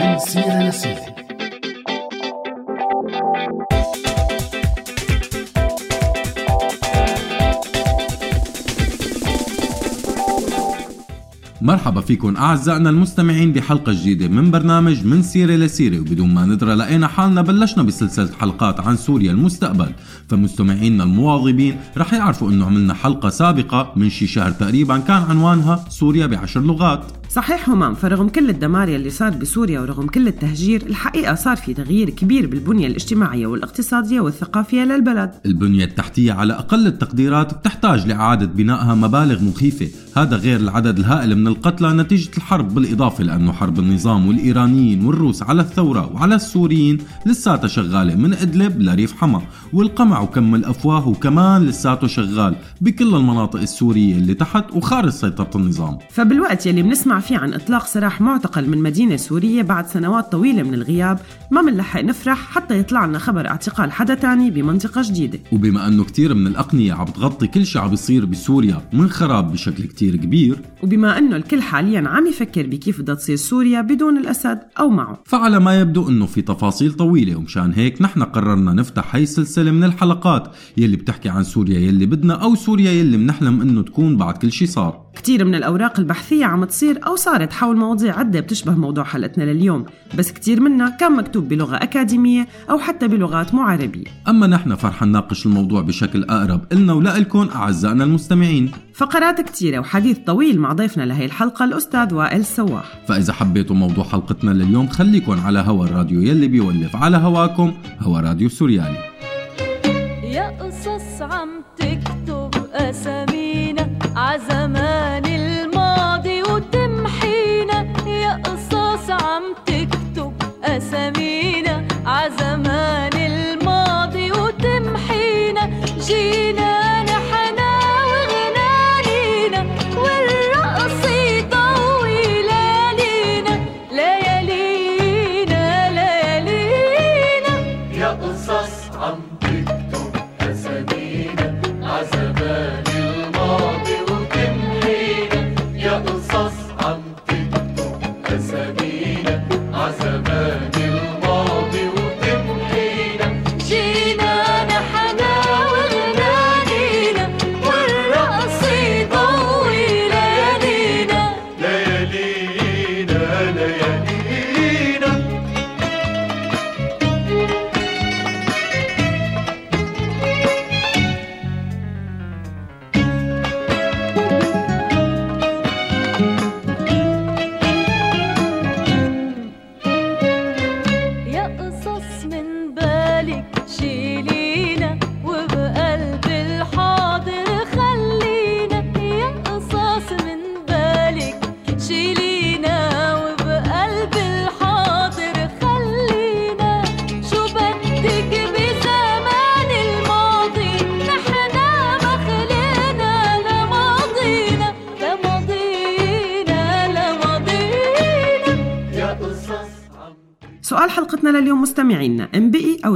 من سيرة لسيرة مرحبا فيكم أعزائنا المستمعين بحلقة جديدة من برنامج من سيرة لسيرة. وبدون ما ندرى لقينا حالنا بلشنا بسلسلة حلقات عن سوريا المستقبل. فمستمعينا المواظبين رح يعرفوا إنه عملنا حلقة سابقة من شي شهر تقريبا كان عنوانها سوريا بعشر لغات. صحيح همام فرغم كل الدمار يلي صار بسوريا ورغم كل التهجير الحقيقة صار في تغيير كبير بالبنية الاجتماعية والاقتصادية والثقافية للبلد. البنية التحتية على أقل التقديرات بتحتاج لإعادة بنائها مبالغ مخيفة. هذا غير العدد الهائل من القتلى نتيجة الحرب بالإضافة لأنه حرب النظام والإيرانيين والروس على الثورة وعلى السوريين لساتها شغالة من إدلب لريف حما والقمع وكم الأفواه وكمان لساته شغال بكل المناطق السورية اللي تحت وخارج سيطرة النظام. فبالوقت يلي بنسمع فيه عن إطلاق سراح معتقل من مدينة سورية بعد سنوات طويلة من الغياب. ما منلحق نفرح حتى يطلع لنا خبر اعتقال حدا تاني بمنطقة جديدة. وبما أنه كتير من الأقنية عم تغطي كل شيء عم بيصير بسوريا من خراب بشكل كتير كبير وبما أنه الكل حاليا عم يفكر بكيف بدها تصير سوريا بدون الأسد أو معه. فعلى ما يبدو أنه في تفاصيل طويلة ومشان هيك نحن قررنا نفتح هاي السلسله من الحلقات يلي بتحكي عن سوريا يلي بدنا أو سوريا يلي بنحلم إنه تكون بعد كل شي صار. كتير من الأوراق البحثية عم تصير أو صارت حول مواضيع عدة بتشبه موضوع حلقتنا لليوم بس كتير منها كان مكتوب بلغة أكاديمية أو حتى بلغات مو عربية أما نحن فرح نناقش الموضوع بشكل أقرب النا ولإلكم أعزائنا المستمعين. فقرات كتيرة وحديث طويل مع ضيفنا لهي الحلقة الأستاذ وائل سواح. فإذا حبيتوا موضوع حلقتنا لليوم خليكن على هوا الراديو يلي بيولف على هواكم هوا راديو سوريالي يا قصص عم تكتب أسامينا عزمان الماضي وتمحينا يا قصص عم تكتب أسامينا. عزمان الماضي وتمحينا جينا نحنا وغنانينا والرقص يضوي ليالينا. ليالينا ليالينا. يا قصص عم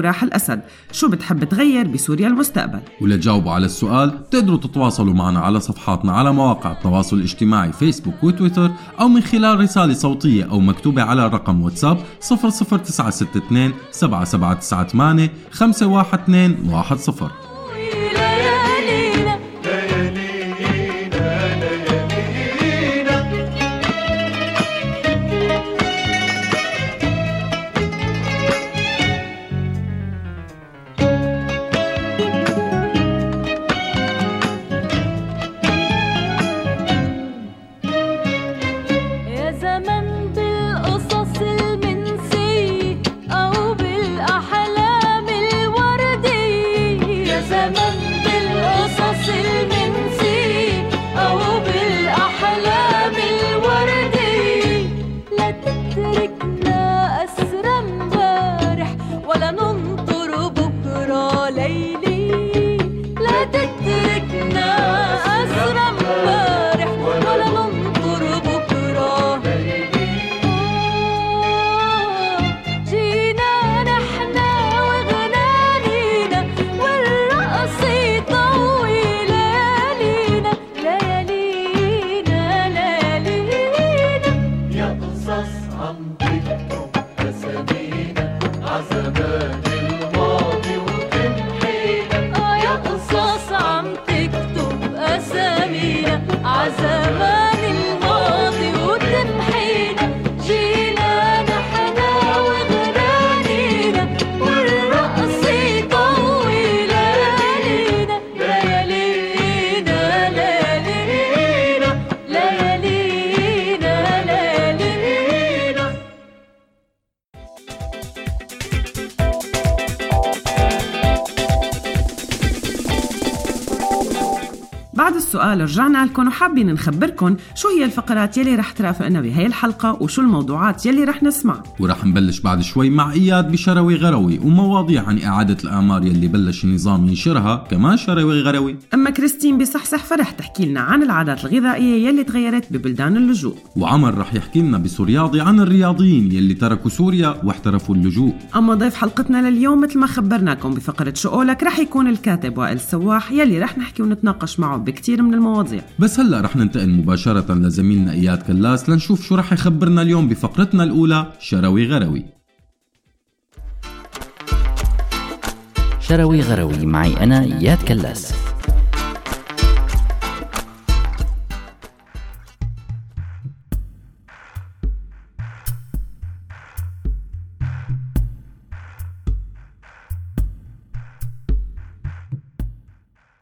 إن بقي أو راح الأسد. شو بتحب تغير بسوريا المستقبل؟ ولتجاوبوا على السؤال تقدروا تتواصلوا معنا على صفحاتنا على مواقع التواصل الاجتماعي فيسبوك وتويتر أو من خلال رسالة صوتية أو مكتوبة على رقم واتساب 00962 7798 512 10 وحابين نخبركم شو هي الفقرات يلي رح ترافقنا بهي الحلقة وشو الموضوعات يلي رح نسمع. ورح نبلش بعد شوي مع إياد بشروي غروي ومواضيع عن إعادة الاعمار يلي بلش النظام ينشرها كمان شروي غروي. أما كريستين بصحصح فرح تحكي لنا عن العادات الغذائية يلي تغيرت ببلدان اللجوء. وعمر رح يحكي لنا بسورياضي عن الرياضيين يلي تركوا سوريا واحترفوا اللجوء. أما ضيف حلقتنا لليوم مثل ما خبرناكم بفقرة شو قولك رح يكون الكاتب وائل سواح يلي رح نحكي ونتناقش معه بكتير من المواضيع. بس هلا رح ننتقل مباشرة لزميلنا إياد كلاس لنشوف شو رح يخبرنا اليوم بفقرتنا الأولى شروي غروي. شروي غروي معي أنا إياد كلاس.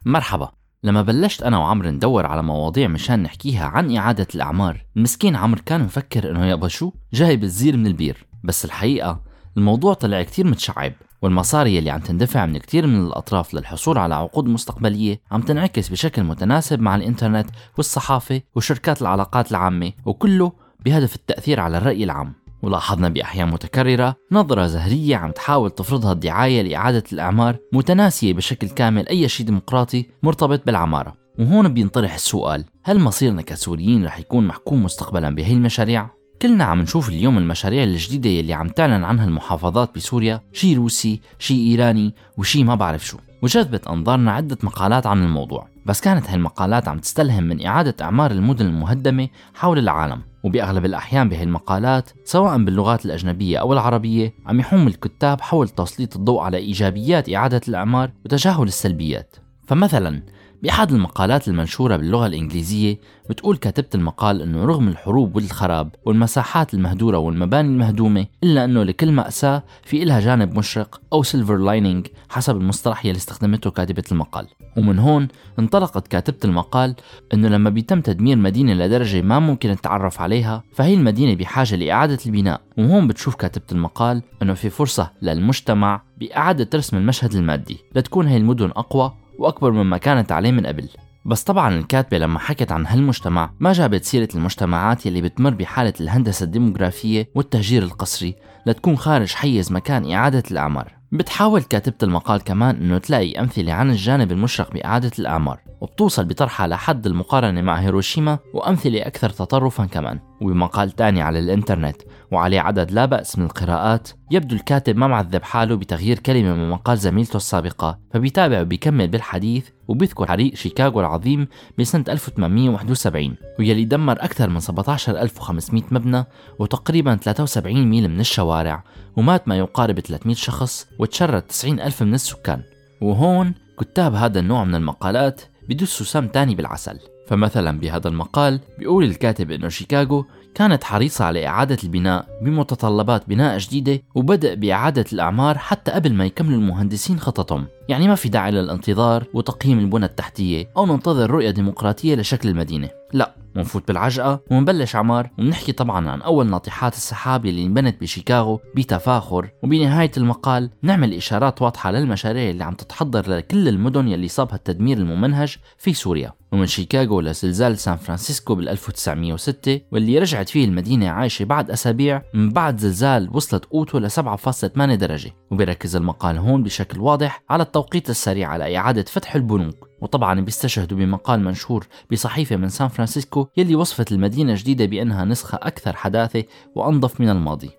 مرحبا. لما بلشت أنا وعمر ندور على مواضيع مشان نحكيها عن إعادة الأعمار المسكين عمر كان مفكر إنه يابا شو؟ جايب الزير من البير. بس الحقيقة الموضوع طلع كتير متشعب والمصاري اللي عم تندفع من كتير من الأطراف للحصول على عقود مستقبلية عم تنعكس بشكل متناسب مع الإنترنت والصحافة وشركات العلاقات العامة وكله بهدف التأثير على الرأي العام. ولاحظنا بأحيان متكررة نظرة زهرية عم تحاول تفرضها الدعاية لإعادة الأعمار متناسية بشكل كامل أي شيء ديمقراطي مرتبط بالعمارة. وهون بينطرح السؤال هل مصيرنا كسوريين رح يكون محكوم مستقبلا بهي المشاريع؟ كلنا عم نشوف اليوم المشاريع الجديدة يلي عم تعلن عنها المحافظات بسوريا شي روسي شي إيراني وشي ما بعرف شو. وجذبت أنظارنا عدة مقالات عن الموضوع. بس كانت هاي المقالات عم تستلهم من إعادة أعمار المدن المهدمة حول العالم. وبأغلب الأحيان بهي المقالات سواء باللغات الأجنبية أو العربية عم يحوم الكتاب حول تسليط الضوء على إيجابيات إعادة الأعمار وتجاهل السلبيات. فمثلا بأحد المقالات المنشورة باللغة الإنجليزية بتقول كاتبة المقال أنه رغم الحروب والخراب والمساحات المهدورة والمباني المهدومة إلا أنه لكل مأساة في إلها جانب مشرق أو silver lining حسب المصطلح يلي استخدمته كاتبة المقال. ومن هون انطلقت كاتبة المقال أنه لما بيتم تدمير مدينة لدرجة ما ممكن نتعرف عليها فهي المدينة بحاجة لإعادة البناء. وهون بتشوف كاتبة المقال أنه في فرصة للمجتمع بإعادة رسم المشهد المادي. لتكون هي المدن أقوى وأكبر مما كانت عليه من قبل بس طبعا الكاتبة لما حكت عن هالمجتمع ما جابت سيرة المجتمعات يلي بتمر بحالة الهندسة الديموغرافية والتهجير القسري لتكون خارج حيز مكان إعادة الأعمار. بتحاول كاتبة المقال كمان إنه تلاقي أمثلة عن الجانب المشرق بإعادة الأعمار وبتوصل بطرحها لحد المقارنة مع هيروشيما وأمثلة أكثر تطرفا كمان. وبمقال تاني على الإنترنت وعليه عدد لا بأس من القراءات يبدو الكاتب ما معذب حاله بتغيير كلمة من مقال زميلته السابقة فبيتابع وبيكمل بالحديث وبيذكر حريق شيكاغو العظيم بسنة 1871 ويلي دمر أكثر من 17500 مبنى وتقريبا 73 ميل من الشوارع ومات ما يقارب 300 شخص وتشرد 90 ألف من السكان. وهون كتاب هذا النوع من المقالات بدسوا سم تاني بالعسل. فمثلا بهذا المقال بيقول الكاتب إنه شيكاغو كانت حريصة على إعادة البناء بمتطلبات بناء جديدة وبدأ بإعادة الأعمار حتى قبل ما يكملوا المهندسين خططهم. يعني ما في داعي للانتظار وتقييم البنى التحتية أو ننتظر رؤية ديمقراطية لشكل المدينة. لا منفوت بالعجقة ومنبلش عمار ومنحكي طبعا عن أول ناطحات السحاب اللي انبنت بشيكاغو بتفاخر. وبنهاية المقال نعمل إشارات واضحة للمشاريع اللي عم تتحضر لكل المدن يلي صابها التدمير الممنهج في سوريا. ومن شيكاغو لزلزال سان فرانسيسكو بال 1906 واللي رجعت فيه المدينة عايشة بعد أسابيع من بعد زلزال وصلت قوته ل 7.8 درجة. وبيركز المقال هون بشكل واضح على التوقيت السريع على إعادة فتح البنوك. وطبعا بيستشهدوا بمقال منشور بصحيفة من سان فرانسيسكو يلي وصفت المدينة الجديدة بأنها نسخة أكثر حداثة وأنظف من الماضي.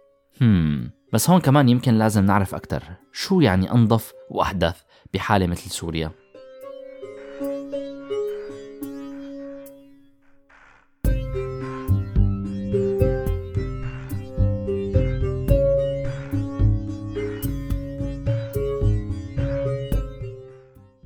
هم بس هون كمان يمكن لازم نعرف أكثر شو يعني أنظف وأحدث بحالة مثل سوريا؟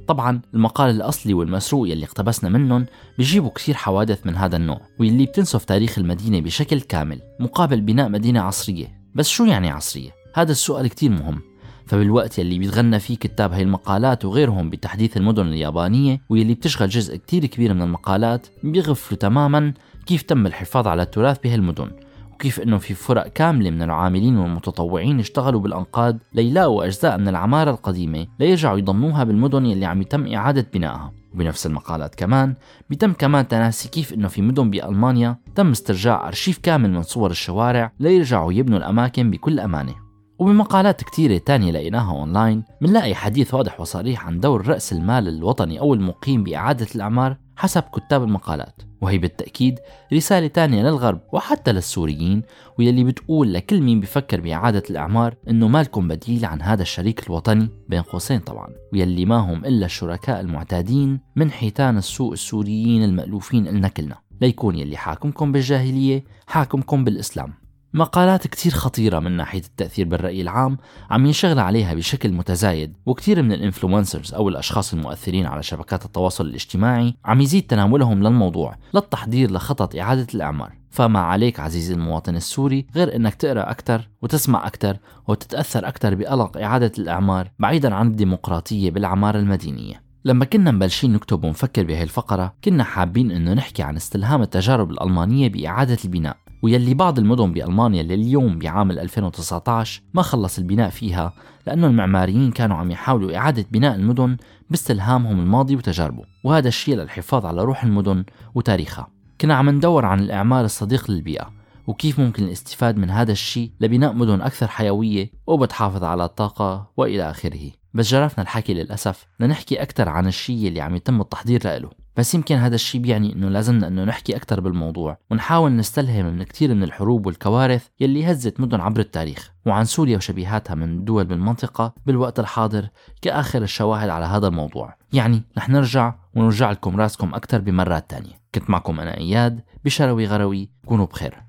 طبعا المقال الأصلي والمسروق يلي اقتبسنا منهم بيجيبوا كثير حوادث من هذا النوع واللي بتنسف تاريخ المدينة بشكل كامل مقابل بناء مدينة عصرية. بس شو يعني عصرية؟ هذا السؤال كتير مهم. فبالوقت يلي بيتغنى فيه كتاب هاي المقالات وغيرهم بتحديث المدن اليابانية واللي بتشغل جزء كتير كبير من المقالات بيغفلوا تماما كيف تم الحفاظ على التراث بهالمدن. وكيف إنه في فرق كاملة من العاملين والمتطوعين اشتغلوا بالأنقاض ليلاقوا اجزاء من العمارة القديمة ليرجعوا يضموها بالمدن يلي عم يتم إعادة بنائها. وبنفس المقالات كمان بيتم كمان تناسي كيف إنه في مدن بألمانيا تم استرجاع أرشيف كامل من صور الشوارع ليرجعوا يبنوا الأماكن بكل أمانة. وبمقالات كتيرة تانية لقيناها أونلاين منلاقي حديث واضح وصريح عن دور رأس المال الوطني أو المقيم بإعادة الأعمار حسب كتاب المقالات وهي بالتأكيد رسالة تانية للغرب وحتى للسوريين واللي بتقول لكل مين بيفكر بإعادة الأعمار إنه مالكم بديل عن هذا الشريك الوطني بين قوسين طبعا ويلي ما هم إلا الشركاء المعتادين من حيتان السوق السوريين المألوفين إلنا كلنا ليكون يلي حاكمكم بالجاهلية حاكمكم بالإسلام. مقالات كتير خطيرة من ناحية التأثير بالرأي العام عم ينشغل عليها بشكل متزايد وكتير من الإنفلونسرز أو الأشخاص المؤثرين على شبكات التواصل الاجتماعي عم يزيد تناولهم للموضوع للتحضير لخطط إعادة الإعمار. فما عليك عزيزي المواطن السوري غير إنك تقرأ أكثر وتسمع أكثر وتتأثر أكثر بقلق إعادة الإعمار بعيدا عن الديمقراطية بالعماره المدينيه لما كنا مبلشين نكتب ونفكر بهي الفقرة كنا حابين إنه نحكي عن استلهام التجارب الألمانية بإعادة البناء. ويلي بعض المدن بألمانيا لليوم بعام 2019 ما خلص البناء فيها لأنه المعماريين كانوا عم يحاولوا إعادة بناء المدن باستلهامهم الماضي وتجاربه وهذا الشيء للحفاظ على روح المدن وتاريخها. كنا عم ندور عن الإعمار الصديق للبيئة وكيف ممكن الاستفاد من هذا الشيء لبناء مدن أكثر حيوية وبتحافظ على الطاقة وإلى آخره. بس جرفنا الحكي للأسف لنحكي أكثر عن الشيء اللي عم يتم التحضير له. بس يمكن هذا الشيء بيعني إنه لازمنا إنه نحكي أكثر بالموضوع ونحاول نستلهم من كثير من الحروب والكوارث يلي هزت مدن عبر التاريخ وعن سوريا وشبيهاتها من الدول بالمنطقة بالوقت الحاضر كآخر الشواهد على هذا الموضوع. يعني رح نرجع ونرجع لكم راسكم أكثر بمرات تانية. كنت معكم أنا إياد بشروي غروي كونوا بخير.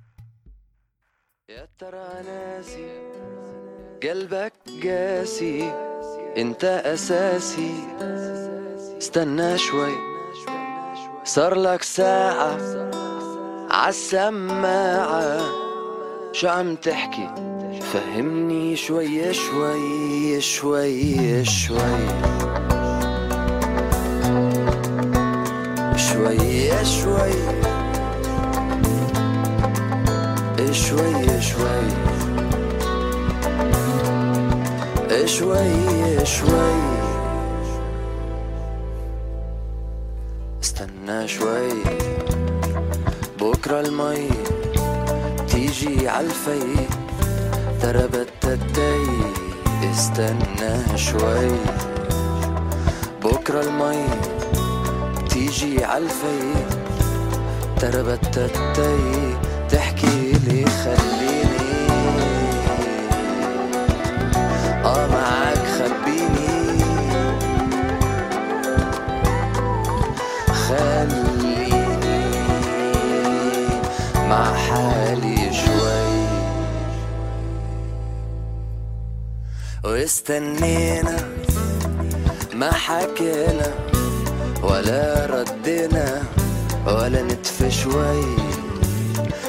يا ترى ناسي قلبك قاسي أنت أساسي. استنى شوي. صار لك ساعة عالسماعة شو عم تحكي؟ فهمني شوي شوي شوي شوي. شوي شوي. شوي شوي. شوي شوي. استنى شوي. بكرة المي تيجي عالفي. ترى بتتي استنى شوي. بكرة المي تيجي عالفي. ترى بتتي تحكي لي خليني مع حالي شوي. واستنينا ما حكينا ولا ردينا ولا نتف شوي.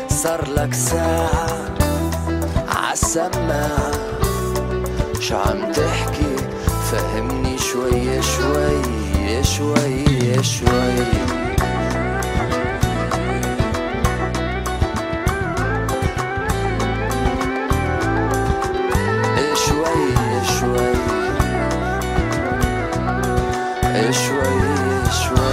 صار لك ساعة عالسماعة. شو عم تحكي؟ فهمني شوي شوي شوي شوي شوي. شوي شوي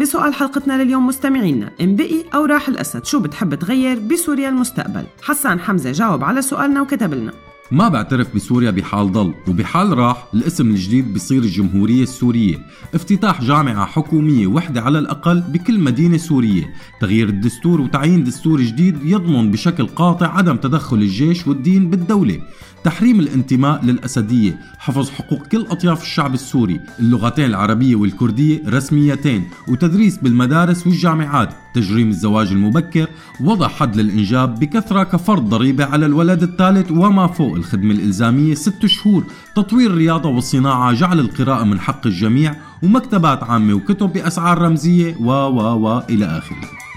بسؤال حلقتنا لليوم مستمعينا. إن بقي أو راح الأسد. شو بتحب تغير بسوريا المستقبل؟ حسان حمزة جاوب على سؤالنا وكتب لنا. ما بعترف بسوريا بحال ضل وبحال راح الاسم الجديد بصير الجمهورية السورية. افتتاح جامعة حكومية وحدة على الأقل بكل مدينة سورية. تغيير الدستور وتعيين دستور جديد يضمن بشكل قاطع عدم تدخل الجيش والدين بالدولة. تحريم الانتماء للأسدية حفظ حقوق كل أطياف الشعب السوري اللغتين العربية والكردية رسميتين وتدريس بالمدارس والجامعات تجريم الزواج المبكر وضع حد للإنجاب بكثرة كفرض ضريبة على الولد الثالث وما فوق الخدمة الإلزامية ست شهور تطوير الرياضة والصناعة جعل القراءة من حق الجميع ومكتبات عامة وكتب بأسعار رمزية و و و إلى آخره.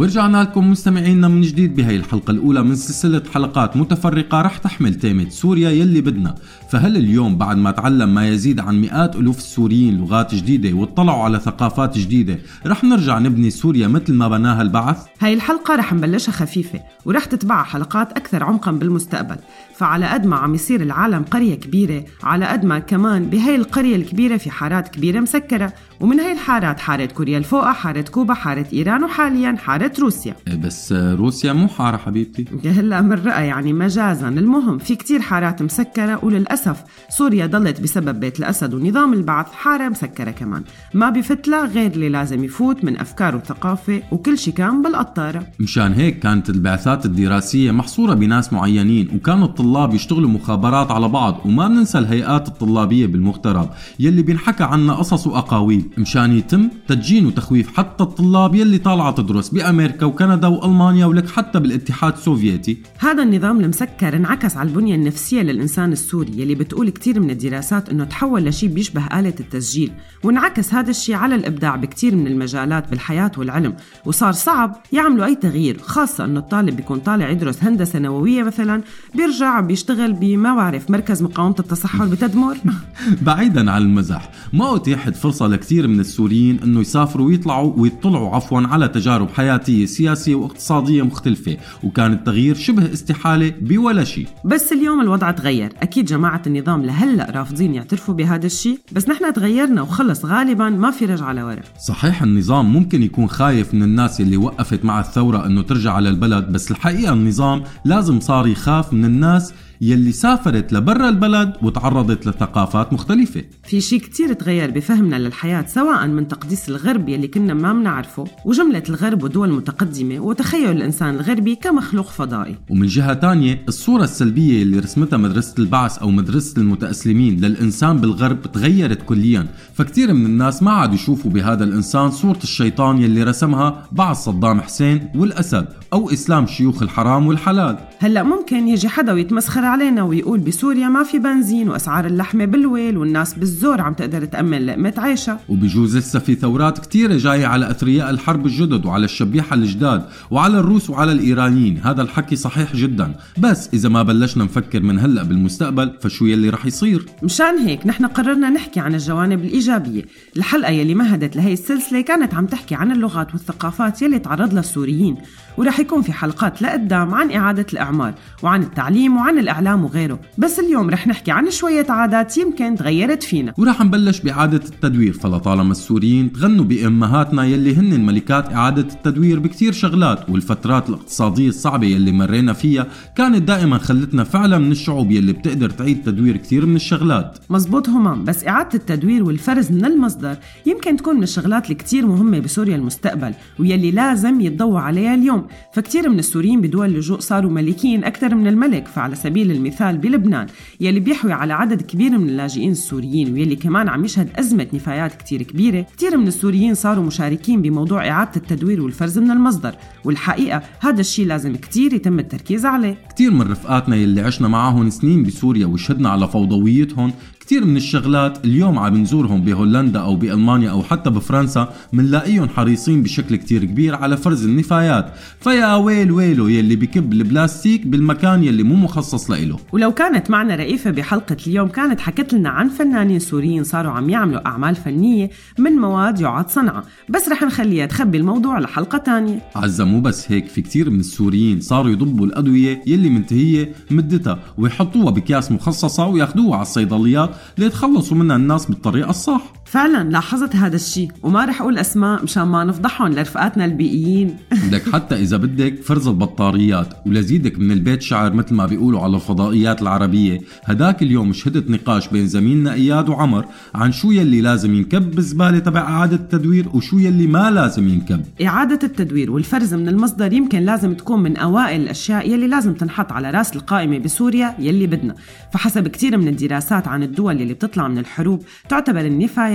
ورجعنا لكم مستمعينا من جديد بهي الحلقة الأولى من سلسلة حلقات متفرقة رح تحمل تيمة سوريا يلي بدنا. فهل اليوم بعد ما تعلم ما يزيد عن مئات ألوف السوريين لغات جديدة واطلعوا على ثقافات جديدة رح نرجع نبني سوريا مثل ما بناها البعث؟ هاي الحلقة رح نبلشها خفيفة ورح تتبعها حلقات أكثر عمقا بالمستقبل فعلى قد ما عم يصير العالم قرية كبيرة على قد ما كمان بهاي القرية الكبيرة في حارات كبيرة مسكرة ومن هاي الحارات حارة كوريا الفوقة حارة كوبا حارة إيران وحاليا حارة روسيا. إيه بس روسيا مو حارة حبيبتي. هلا من رأى يعني مجازا. المهم في كتير حارات مسكرة وللأسف سوريا ضلت بسبب بيت الأسد ونظام البعث حارة مسكرة كمان. ما بفتلها غير اللي لازم يفوت من أفكار وثقافة وكل شي كان بالقطارة مشان هيك كانت البعثات الدراسية محصورة بناس معينين وكانوا الطلاب يشتغلوا مخابرات على بعض وما بننسى الهيئات الطلابية بالمغترب يلي بينحكى عنها قصص وأقاويل. مشان يتم تدجين وتخويف حتى الطلاب يلي طالعة تدرس بأمريكا وكندا وألمانيا ولك حتى بالاتحاد السوفيتي. هذا النظام المسكر انعكس على البنية النفسية للإنسان السوري يلي بتقول كتير من الدراسات إنه تحول لشيء بيشبه آلة التسجيل وانعكس هذا الشيء على الإبداع بكتير من المجالات بالحياة والعلم. وصار صعب يعملوا أي تغيير خاصة إنه الطالب بيكون طالع يدرس هندسة نووية مثلا بيرجع بيشتغل بما بعرف مركز مقاومة التصحر بتدمر بعيدا عن المزح ما أتيحت فرصة لكثير من السوريين أنه يسافروا ويطلعوا ويطلعوا عفوا على تجارب حياتية سياسية واقتصادية مختلفة وكان التغيير شبه استحالة بولا شيء بس اليوم الوضع تغير أكيد جماعة النظام لهلأ رافضين يعترفوا بهذا الشيء بس نحن تغيرنا وخلص غالبا ما في رجعة لورا صحيح النظام ممكن يكون خايف من الناس اللي وقفت مع الثورة إنه ترجع على البلد بس الحقيقة النظام لازم صار يخاف من الناس يلي سافرت لبرا البلد وتعرضت لثقافات مختلفة. في شيء كتير تغير بفهمنا للحياة سواء من تقديس الغرب يلي كنا ما منعرفه وجملة الغرب ودول متقدمة وتخيل الإنسان الغربي كمخلوق فضائي. ومن جهة تانية الصورة السلبية اللي رسمتها مدرسة البعث أو مدرسة المتأسلمين للإنسان بالغرب تغيرت كليا. فكتير من الناس ما عاد يشوفوا بهذا الإنسان صورة الشيطان يلي رسمها بعد صدام حسين والأسد أو إسلام شيوخ الحرام والحلال. هلأ ممكن يجي حدا ويتمسخر علينا ويقول بسوريا ما في بنزين وأسعار اللحمه بالويل والناس بالزور عم تقدر تأمن لقمة عيشها. وبجوز لسه في ثورات كتيرة جاية على أثرياء الحرب الجدد وعلى الشبيحة الجداد وعلى الروس وعلى الإيرانيين. هذا الحكي صحيح جدا. بس إذا ما بلشنا نفكر من هلأ بالمستقبل فشو يلي رح يصير؟ مشان هيك نحن قررنا نحكي عن الجوانب الإيجابية. الحلقة يلي مهدت لهي السلسلة كانت عم تحكي عن اللغات والثقافات يلي تعرض لها السوريين ورح يكون في حلقات لقدام عن إعادة الإعمار وعن التعليم وعن الإعلام وغيره. بس اليوم رح نحكي عن شوية عادات يمكن تغيرت فينا. ورح نبلش بإعادة التدوير فلطالما السوريين تغنوا بأمهاتنا يلي هن ملكات إعادة التدوير بكتير شغلات والفترات الاقتصادية الصعبة يلي مرينا فيها كانت دائما خلتنا فعلا من الشعوب يلي بتقدر تعيد تدوير كتير من الشغلات. مزبوط همام بس إعادة التدوير والفرز من المصدر يمكن تكون من الشغلات الكتير مهمة بسوريا المستقبل ويلي لازم يتضوى عليها اليوم. فكتير من السوريين بدول اللجوء صاروا ملكين أكثر من الملك فعلى سبيل المثال بلبنان يلي بيحوي على عدد كبير من اللاجئين السوريين ويلي كمان عم يشهد أزمة نفايات كتير كبيرة. كتير من السوريين صاروا مشاركين بموضوع إعادة التدوير والفرز من المصدر والحقيقة هذا الشيء لازم كتير يتم التركيز عليه. كتير من رفقاتنا يلي عشنا معاهم سنين بسوريا وشهدنا على فوضويتهم كتير من الشغلات اليوم عم نزورهم بهولندا أو بألمانيا أو حتى بفرنسا منلاقيهم حريصين بشكل كتير كبير على فرز النفايات. فيا ويل ويله يلي بكب البلاستيك بالمكان يلي مو مخصص لإله. ولو كانت معنا رئيفة بحلقة اليوم كانت حكت لنا عن فنانين سوريين صاروا عم يعملوا أعمال فنية من مواد يعاد صنعها بس رح نخليها تخبي الموضوع لحلقة تانية. عزة مو بس هيك في كتير من السوريين صاروا يضبوا الأدوية يلي منتهية مدتها ويحطوها بأكياس مخصصة وياخدوها على الصيدليات ليتخلصوا منها الناس بالطريقة الصح. فعلا لاحظت هذا الشيء وما رح أقول أسماء مشان ما نفضحهم لرفقاتنا البيئيين. لك حتى إذا بدك فرز البطاريات ولزيدك من البيت شعر مثل ما بيقولوا على الفضائيات العربية. هداك اليوم شهدت نقاش بين زميلنا إياد وعمر عن شو يلي لازم ينكب بالزبالة تبع إعادة التدوير وشو يلي ما لازم ينكب. إعادة التدوير والفرز من المصدر يمكن لازم تكون من أوائل الأشياء يلي لازم تنحط على رأس القائمة بسوريا يلي بدنا. فحسب كثير من الدراسات عن الدول يلي بتطلع من الحروب تعتبر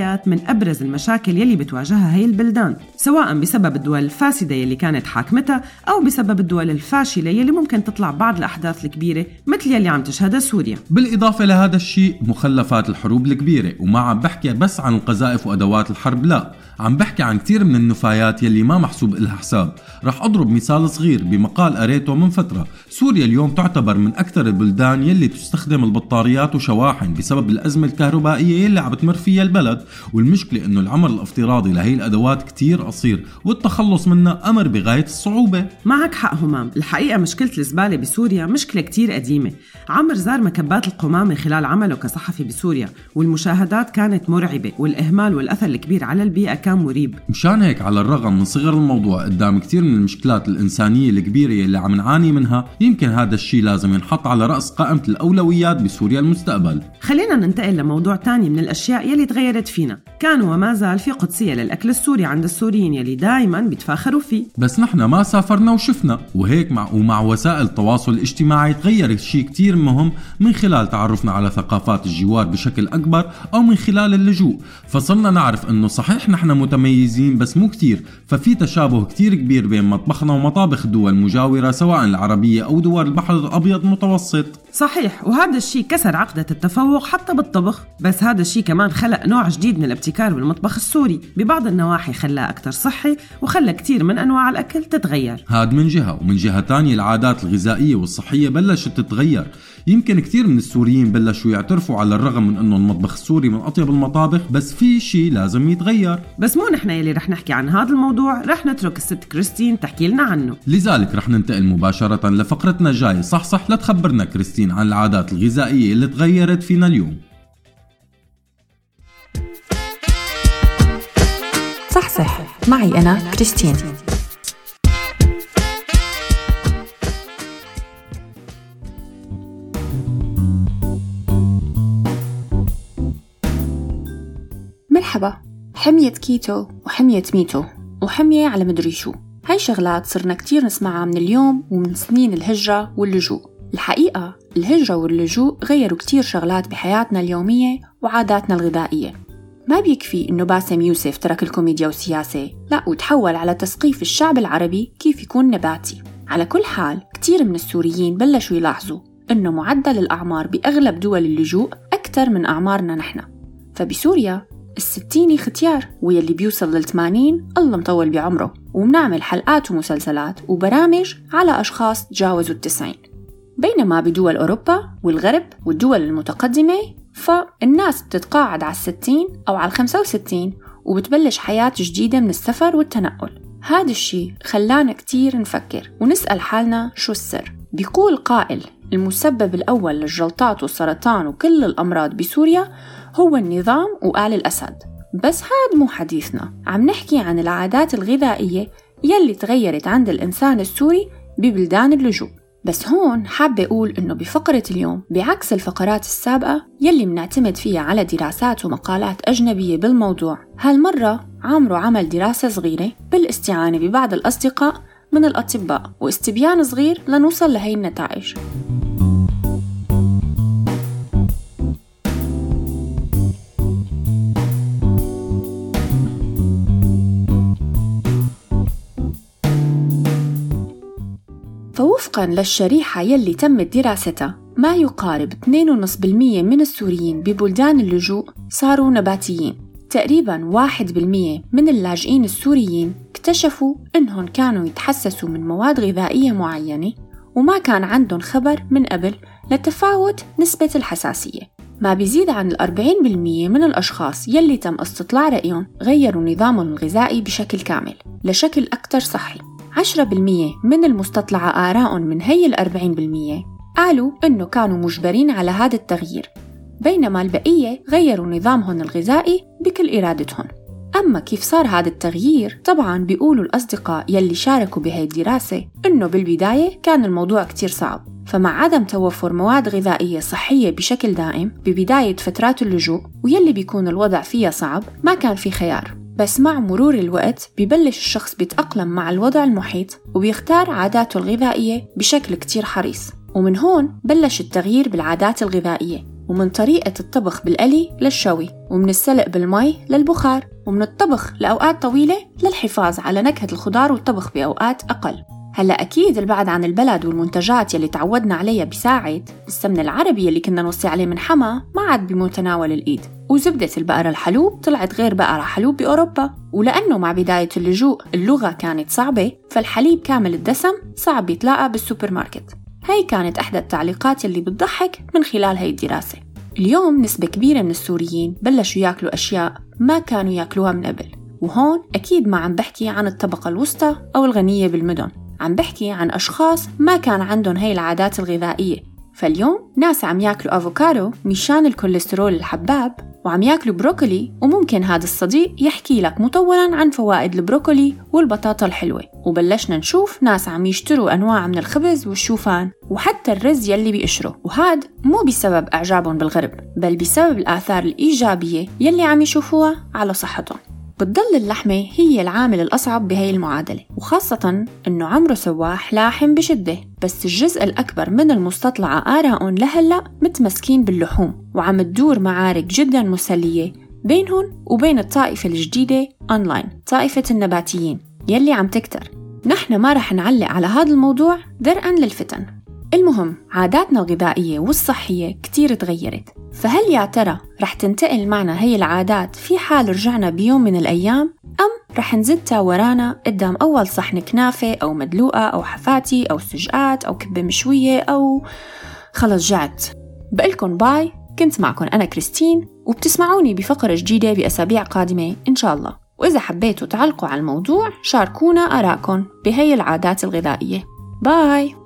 النفايات من أبرز المشاكل يلي بتواجهها هي البلدان سواء بسبب الدول الفاسدة يلي كانت حاكمتها أو بسبب الدول الفاشلة يلي ممكن تطلع بعد الأحداث الكبيرة مثل يلي عم تشهدها سوريا. بالإضافة لهذا الشيء مخلفات الحروب الكبيرة وما عم بحكي بس عن القذائف وأدوات الحرب لا عم بحكي عن كتير من النفايات يلي ما محسوب إلها حساب. رح أضرب مثال صغير بمقال قريته من فترة. سوريا اليوم تعتبر من أكثر البلدان يلي تستخدم البطاريات وشواحن بسبب الأزمة الكهربائية يلي عم بتمر فيها البلد. والمشكلة إنه العمر الافتراضي لهي الأدوات كتير قصير والتخلص منها أمر بغاية الصعوبة. معك حق همام الحقيقة مشكلة الزبالة بسوريا مشكلة كتير قديمة. عمر زار مكبات القمامة خلال عمله كصحفي بسوريا والمشاهدات كانت مرعبة والإهمال والأثر الكبير على البيئة كان مريب. مشان هيك على الرغم من صغر الموضوع قدام كتير من المشكلات الإنسانية الكبيرة يلي عم نعاني منها يمكن هذا الشيء لازم ينحط على رأس قائمة الأولويات بسوريا المستقبل. خلينا ننتقل لموضوع تاني من الأشياء يلي تغيرت فينا. كان وما زال في قدسية للأكل السوري عند السوريين يلي دايما بيتفاخروا فيه. بس نحن ما سافرنا وشفنا وهيك مع ومع وسائل التواصل الاجتماعي تغير شيء كتير مهم من خلال تعرفنا على ثقافات الجوار بشكل أكبر أو من خلال اللجوء. فصرنا نعرف أنه صحيح نحن متميزين بس مو كتير. ففي تشابه كتير كبير بين مطبخنا ومطابخ الدول المجاورة سواء العربية أو دول البحر الأبيض المتوسط. صحيح وهذا الشيء كسر عقدة التفوق حتى بالطبخ. بس هذا الشيء كمان خلق نوع جديد من الابتكار بالمطبخ السوري. ببعض النواحي خلاه أكثر صحي وخلى كتير من أنواع الأكل تتغير. هاد من جهة ومن جهة تانية العادات الغذائية والصحية بلشت تتغير. يمكن كثير من السوريين بلشوا يعترفوا على الرغم من إنه المطبخ السوري من أطيب المطابخ بس في شيء لازم يتغير. بس مو نحن يلي رح نحكي عن هذا الموضوع رح نترك الست كريستين تحكي لنا عنه. لذلك رح ننتقل مباشرة لفقرتنا الجاية. صح صح لتخبرنا كريستين عن العادات الغذائية اللي تغيرت فينا اليوم. صح صح معي أنا كريستين. مرحبا. حمية كيتو وحمية ميتو وحمية على مدري شو. هاي شغلات صرنا كتير نسمعها من اليوم ومن سنين الهجرة واللجوء. الحقيقة الهجرة واللجوء غيروا كتير شغلات بحياتنا اليومية وعاداتنا الغذائية. ما بيكفي إنه باسم يوسف ترك الكوميديا والسياسة. لا وتحول على تثقيف الشعب العربي كيف يكون نباتي. على كل حال كتير من السوريين بلشوا يلاحظوا إنه معدل الأعمار بأغلب دول اللجوء أكثر من أعمارنا نحن. فبسوريا الستيني ختيار ويلي بيوصل للثمانين الله مطول بعمره ومنعمل حلقات ومسلسلات وبرامج على أشخاص تجاوزوا التسعين. بينما بدول أوروبا والغرب والدول المتقدمة فالناس بتتقاعد على الستين أو على الخمسة وستين وبتبلش حياة جديدة من السفر والتنقل. هذا الشي خلانا كتير نفكر ونسأل حالنا شو السر. بيقول قائل المسبب الأول للجلطات والسرطان وكل الأمراض بسوريا هو النظام وآل الأسد. بس هاد مو حديثنا. عم نحكي عن العادات الغذائية يلي تغيرت عند الإنسان السوري ببلدان اللجوء. بس هون حابة أقول إنه بفقرة اليوم بعكس الفقرات السابقة يلي منعتمد فيها على دراسات ومقالات أجنبية بالموضوع هالمرة عامرو عمل دراسة صغيرة بالاستعانة ببعض الأصدقاء من الأطباء واستبيان صغير لنوصل لهي النتائج. فوفقا للشريحة يلي تمت دراستها ما يقارب 2.5% من السوريين ببلدان اللجوء صاروا نباتيين. تقريبا 1% من اللاجئين السوريين اكتشفوا إنهم كانوا يتحسسوا من مواد غذائية معينة وما كان عندهم خبر من قبل لتفاوت نسبة الحساسية. ما بيزيد عن الأربعين بالمية من الأشخاص يلي تم استطلاع رأيهم غيروا نظامهم الغذائي بشكل كامل لشكل أكثر صحي. 10% من المستطلع آراء من هي الأربعين بالمية. قالوا إنه كانوا مجبرين على هذا التغيير بينما البقية غيروا نظامهم الغذائي بكل إرادتهم. أما كيف صار هذا التغيير؟ طبعا بيقولوا الأصدقاء يلي شاركوا بهي الدراسة إنه بالبداية كان الموضوع كتير صعب. فمع عدم توفر مواد غذائية صحية بشكل دائم ببداية فترات اللجوء ويلي بيكون الوضع فيها صعب ما كان في خيار. بس مع مرور الوقت ببلش الشخص بيتأقلم مع الوضع المحيط وبيختار عاداته الغذائية بشكل كتير حريص. ومن هون بلش التغيير بالعادات الغذائية ومن طريقة الطبخ بالقلي للشوي ومن السلق بالمي للبخار ومن الطبخ لأوقات طويلة للحفاظ على نكهة الخضار والطبخ بأوقات أقل. هلا أكيد البعد عن البلد والمنتجات يلي تعودنا عليها بيساعد. السمن العربي يلي كنا نوصي عليه من حما ما عاد بمتناول الإيد وزبدة البقرة الحلوب طلعت غير بقرة حلوب بأوروبا. ولأنه مع بداية اللجوء اللغة كانت صعبة فالحليب كامل الدسم صعب يتلاقى بالسوبر ماركت هاي كانت أحدى التعليقات اللي بتضحك من خلال هاي الدراسة. اليوم نسبة كبيرة من السوريين بلشوا ياكلوا أشياء ما كانوا ياكلوها من قبل وهون أكيد ما عم بحكي عن الطبقة الوسطى أو الغنية بالمدن. عم بحكي عن أشخاص ما كان عندهم هاي العادات الغذائية. فاليوم ناس عم ياكلوا أفوكادو مشان الكوليسترول الحباب وعم ياكلوا بروكولي وممكن هذا الصديق يحكي لك مطولا عن فوائد البروكولي والبطاطا الحلوة. وبلشنا نشوف ناس عم يشتروا أنواع من الخبز والشوفان وحتى الرز يلي بيقشروا. وهاد مو بسبب إعجابهم بالغرب بل بسبب الآثار الإيجابية يلي عم يشوفوها على صحتهم. بتضل اللحمة هي العامل الأصعب بهي المعادلة وخاصة أنه عمرو سواح لاحم بشدة بس الجزء الأكبر من المستطلع آراء لهلأ متمسكين باللحوم وعم تدور معارك جدا مسلية بينهم وبين الطائفة الجديدة أونلاين طائفة النباتيين يلي عم تكتر. نحن ما رح نعلق على هذا الموضوع درءا للفتن. المهم عاداتنا الغذائية والصحية كتير تغيرت. فهل يا ترى رح تنتقل معنا هي العادات في حال رجعنا بيوم من الأيام؟ أم رح نزتها ورانا قدام أول صحن كنافة أو مدلوقة أو حفاتي أو سجقات أو كبة مشوية أو خلص جعت. بقلكن باي كنت معكم أنا كريستين وبتسمعوني بفقرة جديدة بأسابيع قادمة إن شاء الله. وإذا حبيتوا تعلقوا على الموضوع شاركونا آراءكم بهي العادات الغذائية. باي!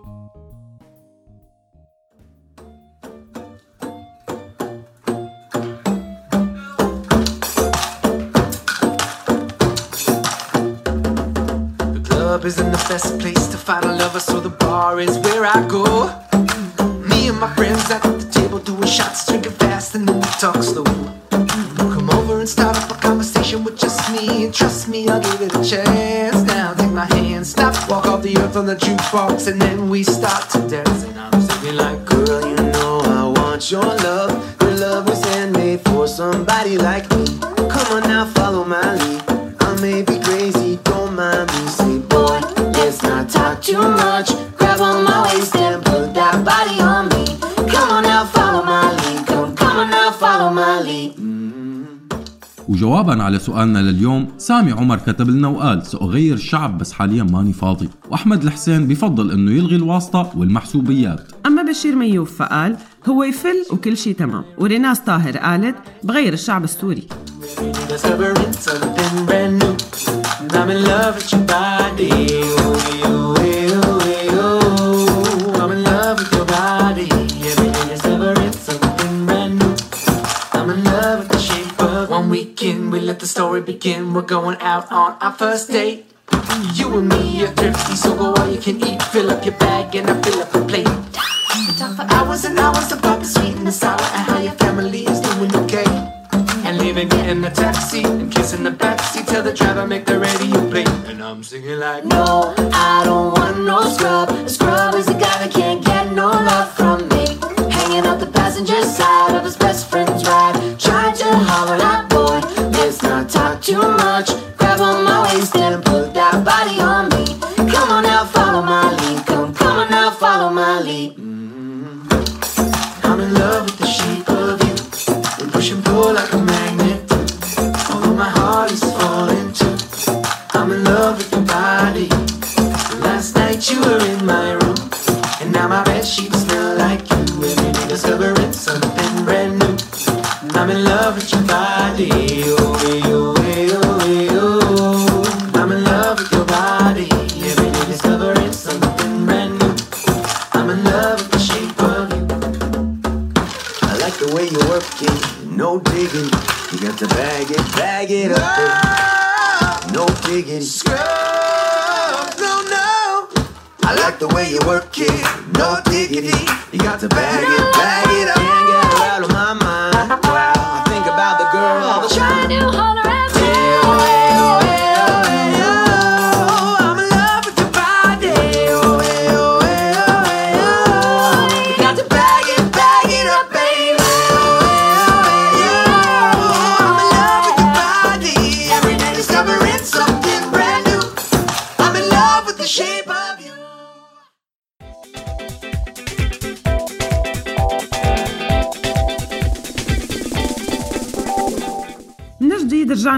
Isn't the best place to find a lover, so the bar is where I go. Me and my friends at the table doing shots, drinking fast, and then we talk slow. Come over and start up a conversation with just me, and trust me, I'll give it a chance. Now take my hand, stop, walk off the earth on the jukebox, and then we start to dance. And I'm singing like, girl, you know I want your love. Your love was handmade for somebody like me. Come on now, follow my lead. I may be crazy, don't mind me. Too much. Grab on my waist and put that body on me. Come on now, follow my lead. Come, come on now, follow my lead. وجوابا على سؤالنا لليوم سامي عمر كتب لنا وقال سأغير الشعب بس حاليا ماني فاضي وأحمد الحسين بفضل أنه يلغي الواسطة والمحسوبيات أما بشير ميوف فقال هو يفل وكل شيء تمام وريناس طاهر قالت بغير الشعب السوري I'm in love with your body. I'm in love with your body. Every day discovering something brand new. I'm in love with the shape of one weekend. We let the story begin. We're going out on our first date. You and me are thrifty, so go all you can eat. Fill up your bag and I fill up the plate. We talk for hours and hours about the sweet and the sour and how your family is doing okay. And getting a taxi and kissing the backseat. Tell the driver make the radio play, and I'm singing like. No, I don't want no scrub. A scrub is a guy that can't get no love from me. Hanging out the passenger side of his best friend's ride. Trying to holler at boy, let's not talk too much. Grab on my waist and now my bed sheets smell like you. Every day discovering something brand new. I'm in love with your body. Oh, oh, oh, oh. I'm in love with your body. Every day discovering something brand new. I'm in love with the shape of you. I like the way you work it, no digging. You got to bag it, bag it up there. No digging. Scrub. I like the way you work it, no diggity. You got to bag it, bag it up. Can't get her out of my mind. Wow, I think about the girl all the time. Trying to holler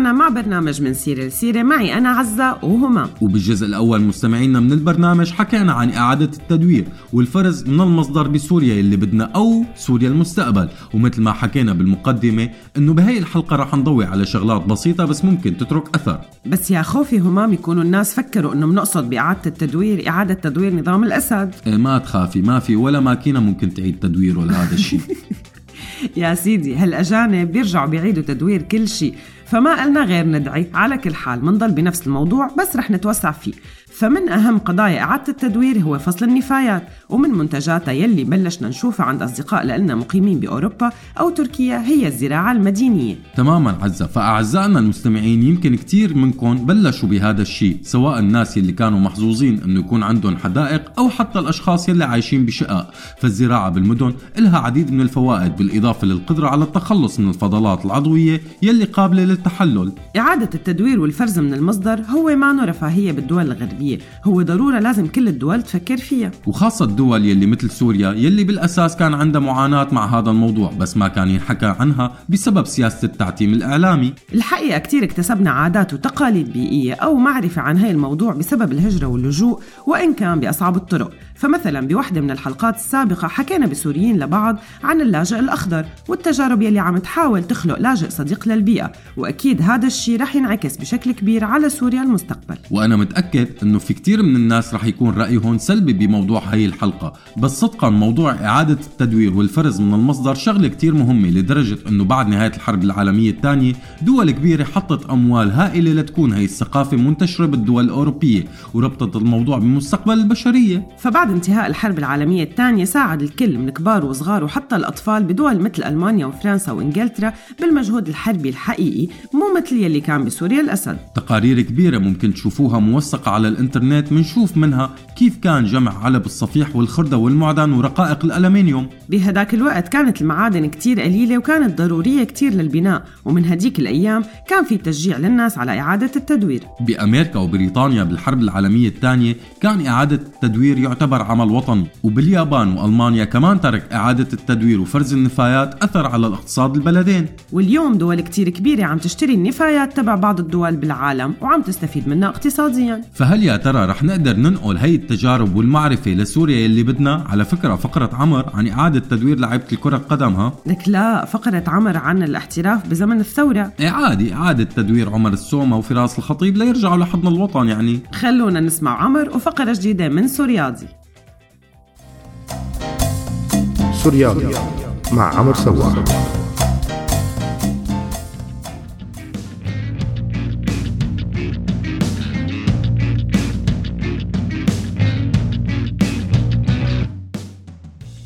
رجعنا مع برنامج من سيرة لسيرة معي أنا عزة وهما. وبالجزء الأول مستمعينا من البرنامج حكينا عن إعادة التدوير والفرز من المصدر بسوريا اللي بدنا أو سوريا المستقبل. ومثل ما حكينا بالمقدمة إنه بهي الحلقة رح نضوي على شغلات بسيطة بس ممكن تترك أثر. بس يا خوفي همام يكونوا الناس فكروا إنه بنقصد بإعادة التدوير إعادة تدوير نظام الأسد. إيه ما تخافي ما في ولا ماكينة ممكن تعيد تدويره لهذا الشيء. يا سيدي هالأجانب بيرجعوا بيعيدوا تدوير كل شيء. فما قلنا غير ندعي على كل حال منضل بنفس الموضوع بس رح نتوسع فيه. فمن أهم قضايا إعادة التدوير هو فصل النفايات ومن منتجاتها يلي بلشنا نشوفها عند أصدقاء لنا مقيمين بأوروبا أو تركيا هي الزراعة المدينية. تماما عزة. فأعزائنا المستمعين يمكن كتير منكم بلشوا بهذا الشيء سواء الناس يلي كانوا محظوظين إنه يكون عندهم حدائق أو حتى الأشخاص يلي عايشين بشقق فالزراعة بالمدن لها عديد من الفوائد بالإضافة للقدرة على التخلص من الفضلات العضوية يلي قابلة للتحلل. إعادة التدوير والفرز من المصدر هو معنى رفاهية بالدول الغربية. هو ضرورة لازم كل الدول تفكر فيها. وخاصة الدول يلي مثل سوريا يلي بالأساس كان عندها معاناة مع هذا الموضوع بس ما كان ينحكى عنها بسبب سياسة التعتيم الإعلامي. الحقيقة كتير اكتسبنا عادات وتقاليد بيئية أو معرفة عن هاي الموضوع بسبب الهجرة واللجوء وإن كان بأصعب الطرق. فمثلا بوحدة من الحلقات السابقة حكينا بسوريين لبعض عن اللاجئ الأخضر والتجارب يلي عم تحاول تخلق لاجئ صديق للبيئة وأكيد هذا الشيء رح ينعكس بشكل كبير على سوريا المستقبل. وأنا متأكد أنه في كتير من الناس رح يكون رأيهم سلبي بموضوع هاي الحلقة بس صدقا موضوع إعادة التدوير والفرز من المصدر شغلة كتير مهمة لدرجة أنه بعد نهاية الحرب العالمية الثانية دول كبيرة حطت أموال هائلة لتكون هاي الثقافة منتشرة بالدول الأوروبية وربطت الموضوع بمستقبل البشرية. فبعد انتهاء الحرب العالمية الثانية ساعد الكل من كبار وصغار وحتى الأطفال بدول مثل ألمانيا وفرنسا وإنجلترا بالمجهود الحربي الحقيقي مو مثل يلي كان بسوريا الأسد. تقارير كبيرة ممكن تشوفوها موثقة على الإنترنت منشوف منها كيف كان جمع علب الصفيح والخردة والمعدن ورقائق الألمنيوم. بهداك الوقت كانت المعادن كتير قليلة وكانت ضرورية كتير للبناء ومن هديك الأيام كان في تشجيع للناس على إعادة التدوير. بأمريكا وبريطانيا بالحرب العالمية الثانية كان إعادة التدوير يعتبر عمل وطني. وباليابان وألمانيا كمان ترك إعادة التدوير وفرز النفايات أثر على الاقتصاد البلدين. واليوم دول كتير كبيرة عم تشتري النفايات تبع بعض الدول بالعالم وعم تستفيد منها اقتصاديا. فهل يا ترى رح نقدر ننقل هي التجارب والمعرفة لسوريا يلي بدنا؟ على فكرة فقرة عمر عن إعادة تدوير لعيبة الكرة القدم ها لك لا فقرة عمر عن الاحتراف بزمن الثورة. إيه عادي إعادة تدوير عمر السومة وفراس الخطيب ليرجعوا لحضن الوطن يعني. خلونا نسمع عمر وفقرة جديدة من سورياضي سوريالي مع عمر سواح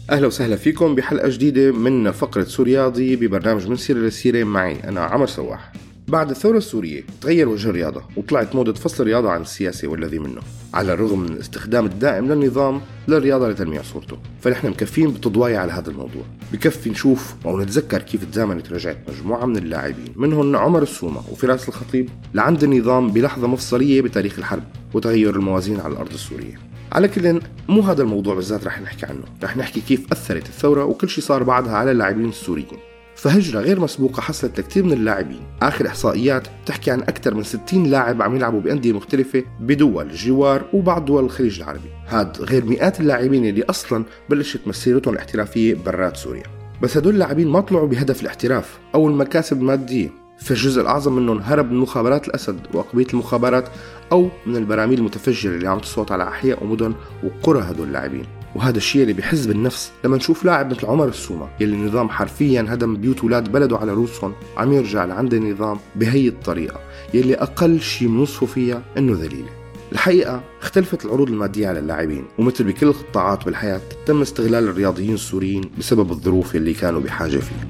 أهلا وسهلا فيكم بحلقة جديدة من فقرة سورياضي ببرنامج من سيره لسيرة. معي أنا عمر سواح بعد الثورة السورية تغير وجه الرياضة وطلعت موضة فصل الرياضة عن السياسة والذي منه. على الرغم من الاستخدام الدائم للنظام للرياضة لتلميع صورته. فنحن مكفين بتضوايا على هذا الموضوع. بكفي نشوف أو نتذكر كيف تزامنت رجعت مجموعة من اللاعبين منهم عمر السومة وفراس الخطيب لعند النظام بلحظة مفصلية بتاريخ الحرب وتغير الموازين على الأرض السورية. على كل مو هذا الموضوع بالذات رح نحكي عنه. رح نحكي كيف أثرت الثورة وكل شيء صار بعدها على اللاعبين السوريين. فهجرة غير مسبوقة حصلت لكثير من اللاعبين. آخر إحصائيات بتحكي عن أكثر من 60 لاعب عم يلعبوا بأندية مختلفة بدول الجوار وبعض دول الخليج العربي. هاد غير مئات اللاعبين اللي أصلا بلشت مسيرتهم الاحترافية برات سوريا. بس هدول اللاعبين ما طلعوا بهدف الاحتراف أو المكاسب المادية. فالجزء الأعظم منهم هرب من مخابرات الأسد وأقبية المخابرات أو من البراميل المتفجرة اللي عم تصوت على أحياء ومدن وقرى هدول اللاعبين. وهذا الشيء اللي بحز بالنفس لما نشوف لاعب مثل عمر السومة يلي النظام حرفيا هدم بيوت ولاد بلده على روسهم عم يرجع لعند النظام بهي الطريقة يلي أقل شيء بنوصفه فيها إنه ذليلة. الحقيقة اختلفت العروض المادية على اللاعبين ومثل بكل القطاعات بالحياة تم استغلال الرياضيين السوريين بسبب الظروف اللي كانوا بحاجة فيها.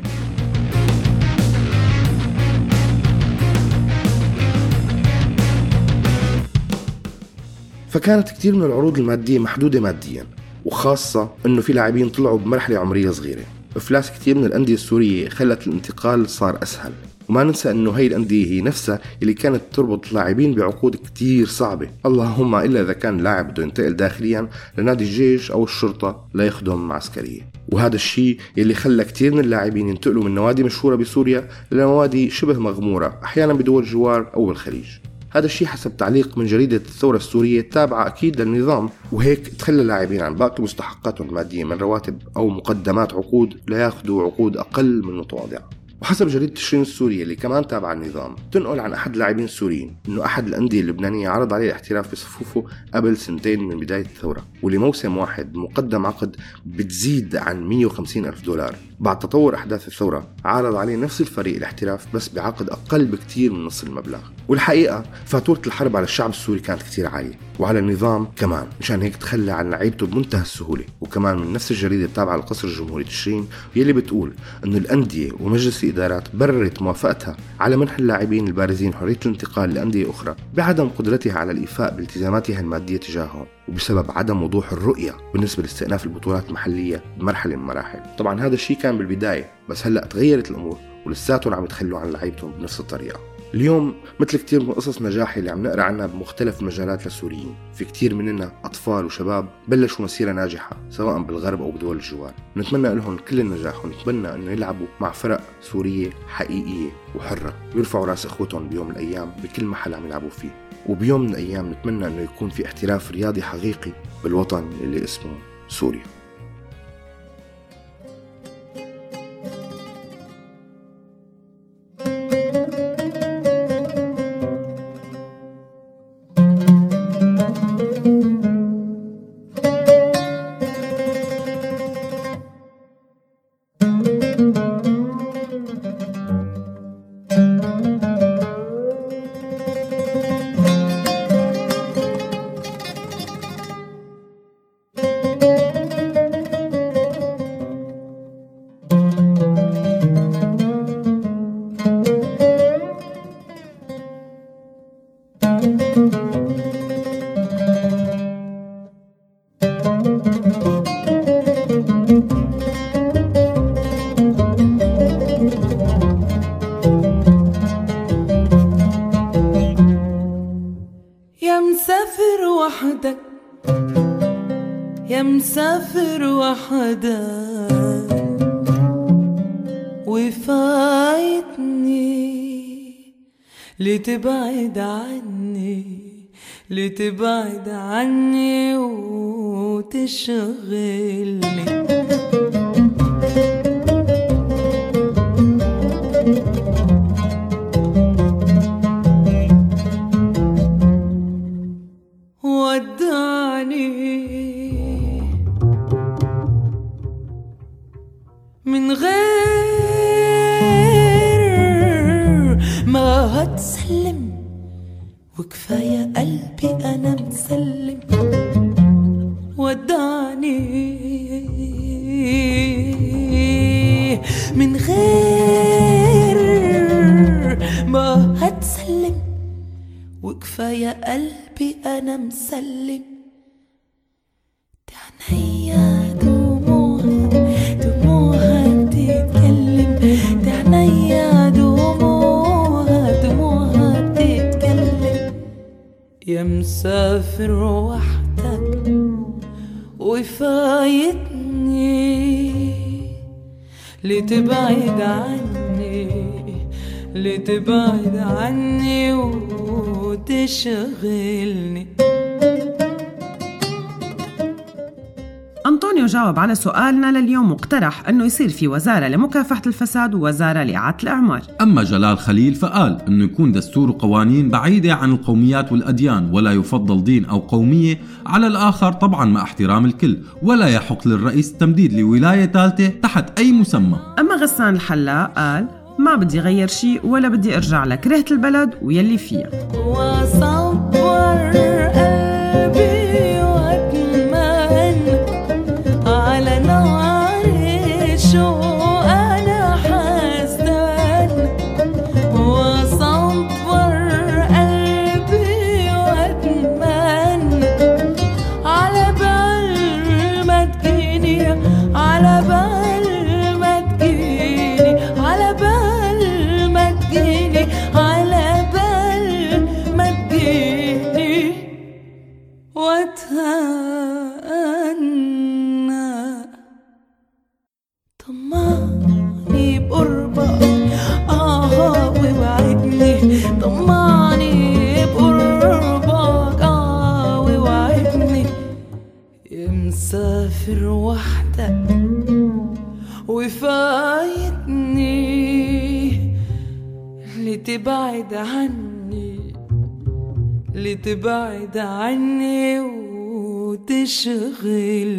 فكانت كثير من العروض المادية محدودة ماديا وخاصة إنه في لاعبين طلعوا بمرحلة عمرية صغيرة. افلاس كثير من الأندية السورية خلت الانتقال صار أسهل. وما ننسى إنه هي الأندية هي نفسها اللي كانت تربط لاعبين بعقود كتير صعبة. اللهم إلا إذا كان لاعب بده ينتقل داخليا لنادي الجيش أو الشرطة ليخدم عسكرية. وهذا الشيء يلي خلى كثير من اللاعبين ينتقلوا من نوادي مشهورة بسوريا لنوادي شبه مغمورة أحيانا بدول الجوار أو بالخليج. هذا الشيء حسب تعليق من جريدة الثورة السورية التابعة أكيد للنظام وهيك تخلى اللاعبين عن باقي مستحقاتهم المادية من رواتب أو مقدمات عقود لياخذوا عقود أقل من متواضعة وحسب جريدة تشرين السورية اللي كمان تابعة النظام تنقل عن أحد اللاعبين السوريين أنه أحد الأندية اللبنانية عرض عليه الاحتراف بصفوفه قبل سنتين من بداية الثورة ولموسم واحد مقدم عقد بتزيد عن 150 ألف دولار. بعد تطور أحداث الثورة عرض عليه نفس الفريق الاحتراف بس بعقد أقل بكتير من نص المبلغ. والحقيقة فاتورة الحرب على الشعب السوري كانت كتير عالية وعلى النظام كمان مشان هيك تخلى عن لعيبته بمنتهى السهولة. وكمان من نفس الجريدة التابعة لقصر الجمهوري تشرين يلي بتقول إنه الأندية ومجلس الإدارات بررت موافقتها على منح اللاعبين البارزين حرية الانتقال لأندية أخرى بعدم قدرتها على الإيفاء بالتزاماتها المادية تجاههم. وبسبب عدم وضوح الرؤية بالنسبة لاستئناف البطولات المحلية بمرحلة من المراحل طبعا هذا الشيء كان بالبداية بس هلأ تغيرت الأمور ولساتهم عم يتخلوا عن لعيبتهم بنفس الطريقة. اليوم مثل كتير من قصص نجاح اللي عم نقرأ عنها بمختلف المجالات للسوريين. في كتير مننا أطفال وشباب بلشوا مسيرة ناجحة سواء بالغرب أو بدول الجوار. نتمنى لهم كل النجاح ونتمنى أنه يلعبوا مع فرق سورية حقيقية وحرة ويرفعوا رأس إخوتهم بيوم من الأيام بكل محل عم يلعبوا فيه. وبيوم من الأيام نتمنى أنه يكون في احتراف رياضي حقيقي بالوطن اللي اسمه سوريا. لتبعد عني لتبعد عني وتشغلني. وكفاية قلبي أنا مسلم. تعنيا دموعها دموعها بتتكلم. تعنيا دموعها دموعها بتتكلم. يا مسافر وحدك وفايتني. لتبعد عني؟ لتبعد عني؟ وتشغلني أنطونيو جاوب على سؤالنا لليوم واقترح أنه يصير في وزارة لمكافحة الفساد ووزارة لإعادة الإعمار. أما جلال خليل فقال أنه يكون دستور وقوانين بعيدة عن القوميات والأديان ولا يفضل دين أو قومية على الآخر طبعا مع احترام الكل ولا يحق للرئيس التمديد لولاية ثالثة تحت أي مسمى. أما غسان الحلاق قال ما بدي غير شيء ولا بدي أرجع لكرهت البلد ويلي فيها. لتبعد عني وتشغلني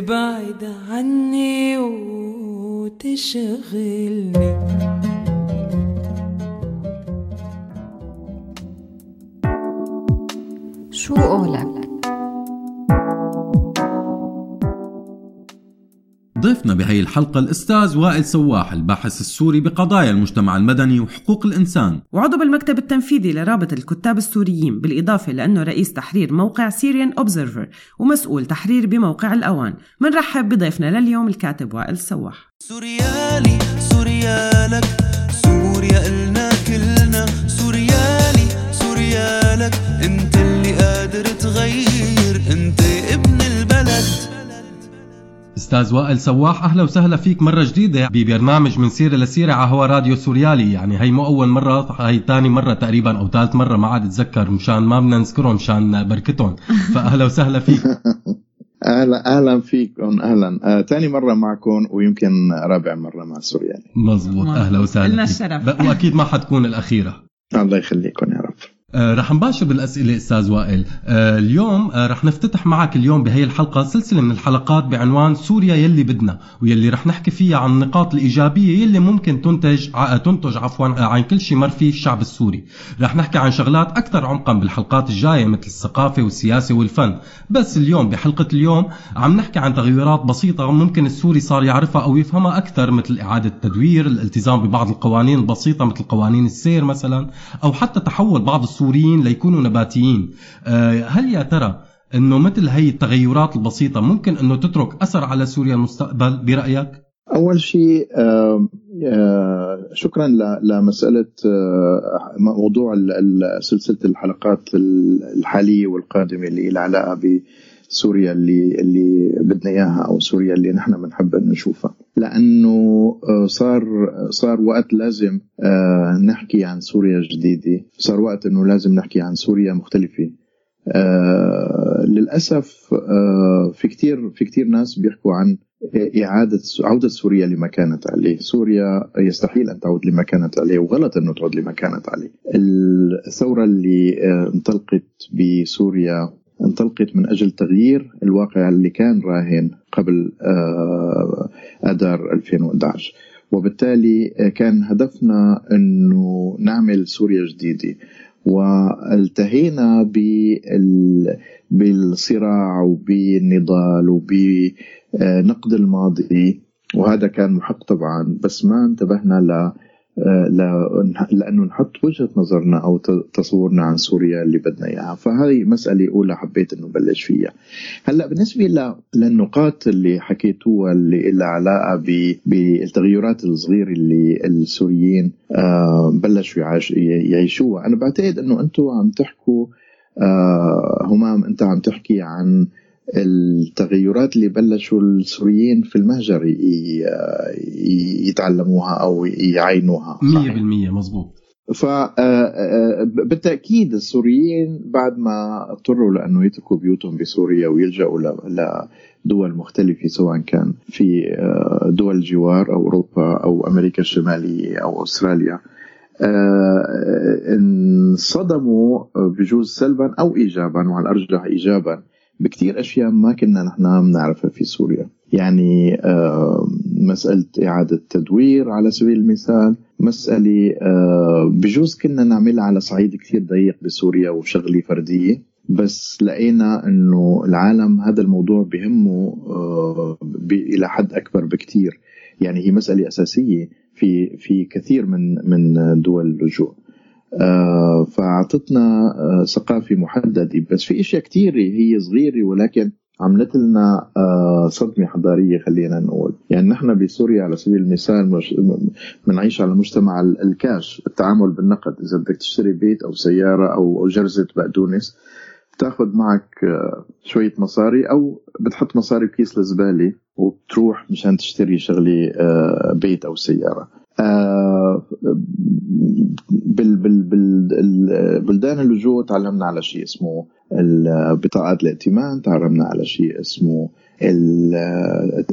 لتبعد عني وتشغلني شو قولك؟ ضيفنا بهي الحلقة الأستاذ وائل سواح الباحث السوري بقضايا المجتمع المدني وحقوق الإنسان. وعضو بالمكتب التنفيذي لرابط الكتاب السوريين بالإضافة لأنه رئيس تحرير موقع سيريان أوبزرفر ومسؤول تحرير بموقع الأوان. منرحب بضيفنا لليوم الكاتب وائل سواح. سوريالي سوريالك سوريا أستاذ وائل سواح أهلا وسهلا فيك مرة جديدة ببرنامج من سيرة لسيرة على هوا راديو سوريالي. يعني هي مو أول مرة هي ثاني مرة تقريبا أو ثالث مرة ما عاد أتذكر مشان ما بدنا نذكرهم مشان بركتهم. فأهلا وسهلا فيك. أهلا أهلا فيكم أهلا. آه، تاني مرة معكم ويمكن رابع مرة مع سوريالي. مزبوط أهلا وسهلا لنا. الشرف. وأكيد ما حتكون الأخيرة. الله يخليكم يا رب. رح نباشر بالأسئلة أستاذ وائل. آه، اليوم آه، رح نفتتح معك اليوم بهي الحلقة سلسلة من الحلقات بعنوان سوريا يلي بدنا واللي رح نحكي فيها عن النقاط الإيجابية يلي ممكن تنتج تنتج عفوا آه، عن كل شيء مر فيه الشعب السوري. رح نحكي عن شغلات أكثر عمقا بالحلقات الجاية مثل الثقافة والسياسة والفن. بس اليوم بحلقة اليوم عم نحكي عن تغيرات بسيطة ممكن السوري صار يعرفها أو يفهمها أكثر مثل إعادة التدوير الالتزام ببعض القوانين البسيطة مثل قوانين السير مثلا أو حتى تحول بعض السوريين ليكونوا نباتيين. آه، هل يا ترى إنه مثل هي التغيرات البسيطة ممكن إنه تترك أثر على سوريا المستقبل برأيك؟ أول شيء آه، شكرا لمسألة آه، موضوع سلسلة الحلقات الحالية والقادمة اللي لها علاقة بسوريا اللي اللي بدنا إياها أو سوريا اللي نحن بنحب نشوفها. لأنه آه، صار صار وقت لازم آه، نحكي عن سوريا جديده صار وقت إنه لازم نحكي عن سوريا مختلفة. آه للأسف في كتير في كتير ناس بيحكوا عن إعادة عودة سوريا لما كانت عليه. سوريا يستحيل أن تعود لما كانت عليه وغلط أنه تعود لما كانت عليه. الثورة اللي انطلقت بسوريا انطلقت من أجل تغيير الواقع اللي كان راهن قبل آه، أدار 2011 وبالتالي آه، كان هدفنا أنه نعمل سوريا جديدة. والتهينا بال بالصراع وبالنضال وبنقد الماضي. وهذا كان محق طبعا بس ما انتبهنا ل- لأنه نحط وجهة نظرنا أو تصورنا عن سوريا اللي بدنا إياها. فهذه مسألة أولى حبيت إنه بلش فيها. هلأ بالنسبة للنقاط اللي حكيتوها اللي لها علاقة بالتغيرات الصغيرة اللي السوريين آه، بلشوا يعيش- يعيشوها. أنا بعتقد إنه أنتم عم تحكوا آه، همام أنت عم تحكي عن التغيرات اللي بلشوا السوريين في المهجر يتعلموها أو يعينوها. 100% مزبوط فبالتاكيد السوريين بعد ما اضطروا لأنه يتركوا بيوتهم بسوريا ويلجأوا لدول مختلفة سواء كان في آه، دول الجوار أو أوروبا أو أمريكا الشمالية أو أستراليا. آه، انصدموا بجوز سلبا أو ايجابا وعلى الأرجح ايجابا بكثير أشياء ما كنا نحن بنعرفها في سوريا. يعني آه، مسألة إعادة تدوير على سبيل المثال مسألة آه، بجوز كنا نعملها على صعيد كثير ضيق بسوريا وشغلة فردية بس لقينا إنه العالم هذا الموضوع بهمه آه، إلى حد أكبر بكثير يعني هي مسألة أساسية في في كثير من من دول اللجوء فأعطتنا آه، ثقافة محددة. بس في أشياء كثيره هي صغيرة ولكن عملت لنا آه، صدمة حضارية خلينا نقول. يعني نحن بسوريا على سبيل المثال بنعيش على مجتمع ال- الكاش التعامل بالنقد. إذا بدك تشتري بيت أو سيارة أو جرزة بقدونس بتاخذ معك آه، شوية مصاري أو بتحط مصاري بكيس الزبالة وبتروح مشان تشتري شغلة آه، بيت أو سيارة. آه، بال بال بال بلدان اللجوء تعلمنا على شيء اسمه بطاقات الائتمان تعلمنا على شيء اسمه ال-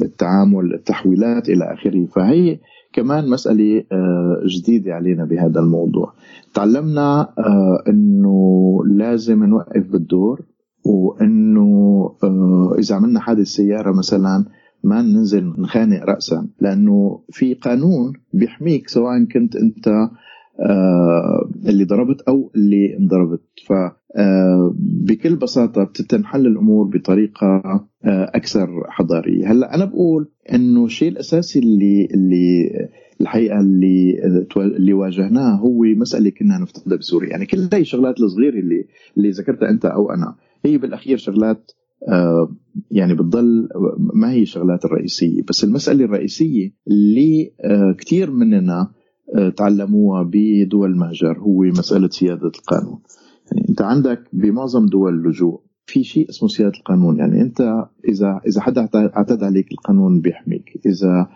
التعامل التحويلات إلى آخره. فهي كمان مسألة آه، جديدة علينا بهذا الموضوع. تعلمنا آه، أنه لازم نوقف بالدور وأنه آه، إذا عملنا حادث سيارة مثلا ما ننزل نخانق رأسا لأنه في قانون بيحميك سواء كنت أنت آه، اللي ضربت أو اللي انضربت. ف آه، بكل بساطة بتنحل الأمور بطريقة آه، أكثر حضارية. هلأ أنا بقول إنه الشيء الأساسي اللي اللي الحقيقة اللي اللي واجهناه هو مسألة كنا نفتقدها بسوريا. يعني كل هاي الشغلات الصغيرة اللي اللي ذكرتها أنت أو أنا هي بالأخير شغلات آه، يعني بتضل ما هي الشغلات الرئيسية بس المسألة الرئيسية اللي آه، كتير مننا آه، تعلموها بدول المهجر هو مسألة سيادة القانون. يعني أنت عندك بمعظم دول اللجوء في شيء اسمه سيادة القانون. يعني أنت إذا إذا حدا اعتدى عليك القانون بيحميك إذا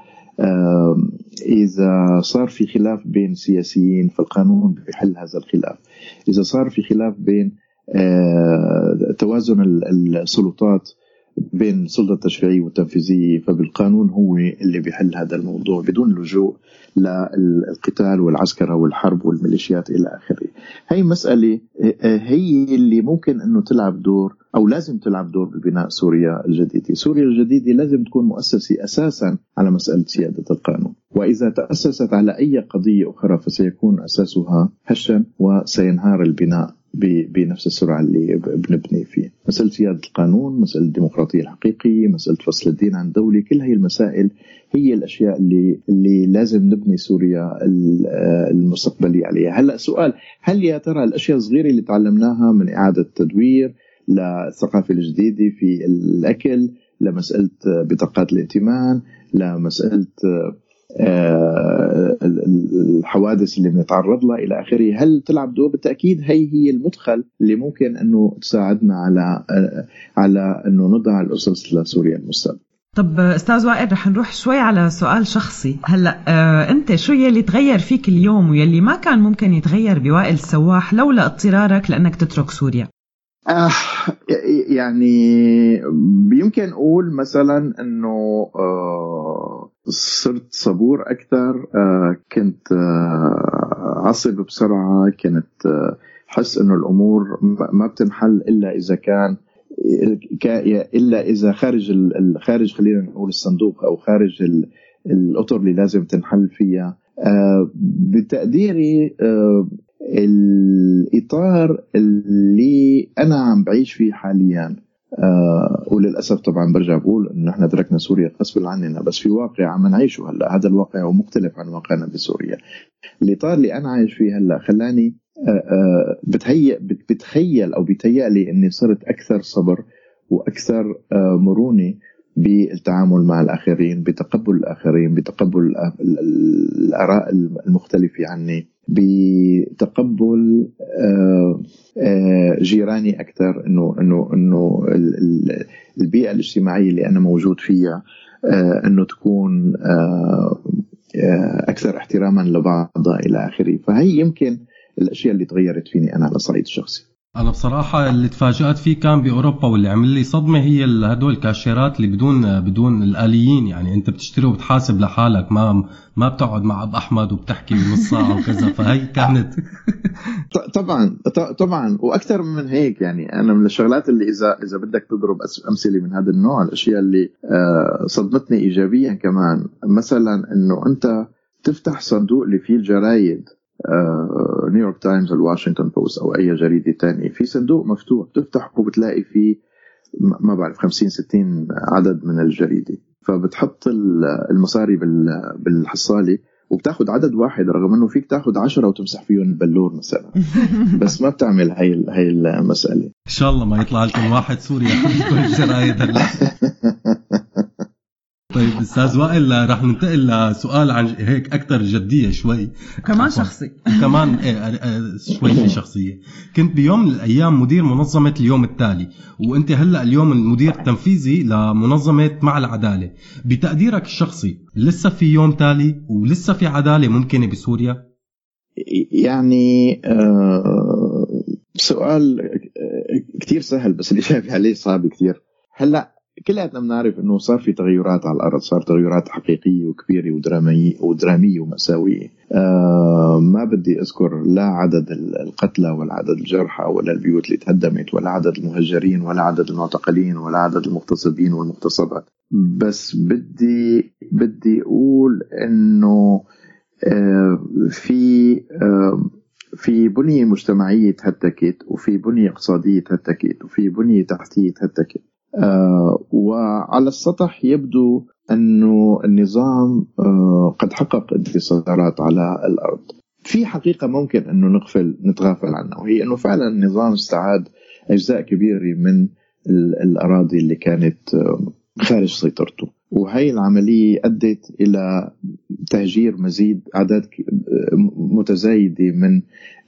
إذا صار في خلاف بين سياسيين فالقانون بيحل هذا الخلاف. إذا صار في خلاف بين آه، توازن ال- السلطات بين السلطة التشريعية والتنفيذية فبالقانون هو اللي بيحل هذا الموضوع بدون لجوء للقتال والعسكرة والحرب والميليشيات إلى آخره. هي مسألة آه، هي اللي ممكن أنه تلعب دور أو لازم تلعب دور ببناء سوريا الجديدة. سوريا الجديدة لازم تكون مؤسسة أساسا على مسألة سيادة القانون. وإذا تأسست على أي قضية أخرى فسيكون أساسها هشا وسينهار البناء بنفس السرعة اللي بنبني فيه. مسألة سيادة القانون مسألة الديمقراطية الحقيقية مسألة فصل الدين عن الدولة كل هي المسائل هي الأشياء اللي اللي لازم نبني سوريا ال- المستقبلية عليها. هلأ سؤال هل يا ترى الأشياء الصغيرة اللي تعلمناها من إعادة تدوير للثقافة الجديدة في الأكل لمسألة بطاقات الائتمان لمسألة ال- ال- الحوادث اللي بنتعرض لها إلى آخره. هل تلعب دور بالتأكيد؟ هي هي المدخل اللي ممكن أنه تساعدنا على على أنه نضع الأسس لسوريا المستقبل. طب أستاذ وائل رح نروح شوي على سؤال شخصي. هلا آه أنت شو يلي تغير فيك اليوم ويلي ما كان ممكن يتغير بوائل السواح لولا اضطرارك لأنك تترك سوريا؟ آه يعني يمكن أقول مثلا أنه آه صرت صبور أكثر آه كنت آه عصب بسرعة كنت آه حس إنه الأمور ما بتنحل إلا إذا كان كا- إلا إذا خارج خارج خلينا نقول الصندوق أو خارج ال- الأطر اللي لازم تنحل فيها. بتقديري الإطار اللي أنا عم بعيش فيه حاليا. آه وللأسف طبعا برجع بقول إنه نحن تركنا سوريا غصبا عننا بس في واقع عم نعيشه هلأ. هذا الواقع هو مختلف عن واقعنا بسوريا. الاطار اللي أنا عايش فيه هلأ خلاني آه، آه، بتهيأ بت- بتخيل أو بيتهيأ لي إني صرت أكثر صبر وأكثر آه، مرونة بالتعامل مع الآخرين بتقبل الآخرين بتقبل الآراء المختلفة عني. بتقبل آه، آه، جيراني أكثر إنه إنه إنه ال- ال- البيئة الاجتماعية اللي أنا موجود فيها آه، إنه تكون أكثر احتراما لبعضها إلى آخره. فهي يمكن الأشياء اللي تغيرت فيني أنا على الصعيد الشخصي أنا بصراحة اللي تفاجأت فيه كان بأوروبا واللي عمل لي صدمة هي ال- هدول الكاشيرات اللي بدون بدون الآليين. يعني أنت بتشتري وبتحاسب لحالك ما ما بتقعد مع اب أحمد وبتحكي نص ساعة وكذا. فهي كانت ط- طبعا ط- طبعا. وأكثر من هيك يعني. أنا من الشغلات اللي اذا إذا بدك تضرب أمثلة من هذا النوع الأشياء اللي آه، صدمتني ايجابيا كمان. مثلا إنه أنت تفتح صندوق اللي فيه الجرايد. نيويورك تايمز الواشنطن بوست أو أي جريدة تانية. في صندوق مفتوح تفتح وبتلاقي فيه ما بعرف 50 60 عدد من الجريدة. فبتحط ال- المصاري بال- بالحصالة وبتاخذ عدد واحد رغم إنه فيك تاخذ عشرة وتمسح فيهم البلور مثلا. بس ما بتعمل هاي ال- هاي المسألة. إن شاء الله ما يطلع لكم واحد سوري ياخذ كل الجرايد هلا طيب أستاذ وائل رح ننتقل لسؤال عن هيك أكثر جدية شوي. كمان. شخصي. كمان إيه آه، آه، شوي في شخصية. كنت بيوم من الأيام مدير منظمة اليوم التالي وأنت هلأ اليوم المدير التنفيذي لمنظمة مع العدالة. بتقديرك الشخصي لسه في يوم تالي ولسه في عدالة ممكنة بسوريا؟ يعني آه، سؤال كثير سهل بس الإجابة عليه صعب كثير هلأ كلياتنا بنعرف إنه صار في تغيرات على الأرض صار تغيرات حقيقية وكبيرة ودرامية ودرامية ومأساوية. آه ما بدي أذكر لا عدد القتلى ولا عدد الجرحى ولا البيوت اللي تهدمت ولا عدد المهجرين ولا عدد المعتقلين ولا عدد المغتصبين والمغتصبات. بس بدي بدي أقول إنه آه، في آه، في بنية مجتمعية تهتكت وفي بنية اقتصادية تهتكت وفي بنية تحتية تهتكت. وعلى السطح يبدو أنه النظام آه، قد حقق انتصارات على الأرض. في حقيقة ممكن أنه نغفل نتغافل عنها وهي أنه فعلا النظام استعاد أجزاء كبيرة من ال- الأراضي اللي كانت آه، خارج سيطرته. وهي العملية أدت إلى تهجير مزيد أعداد متزايدة من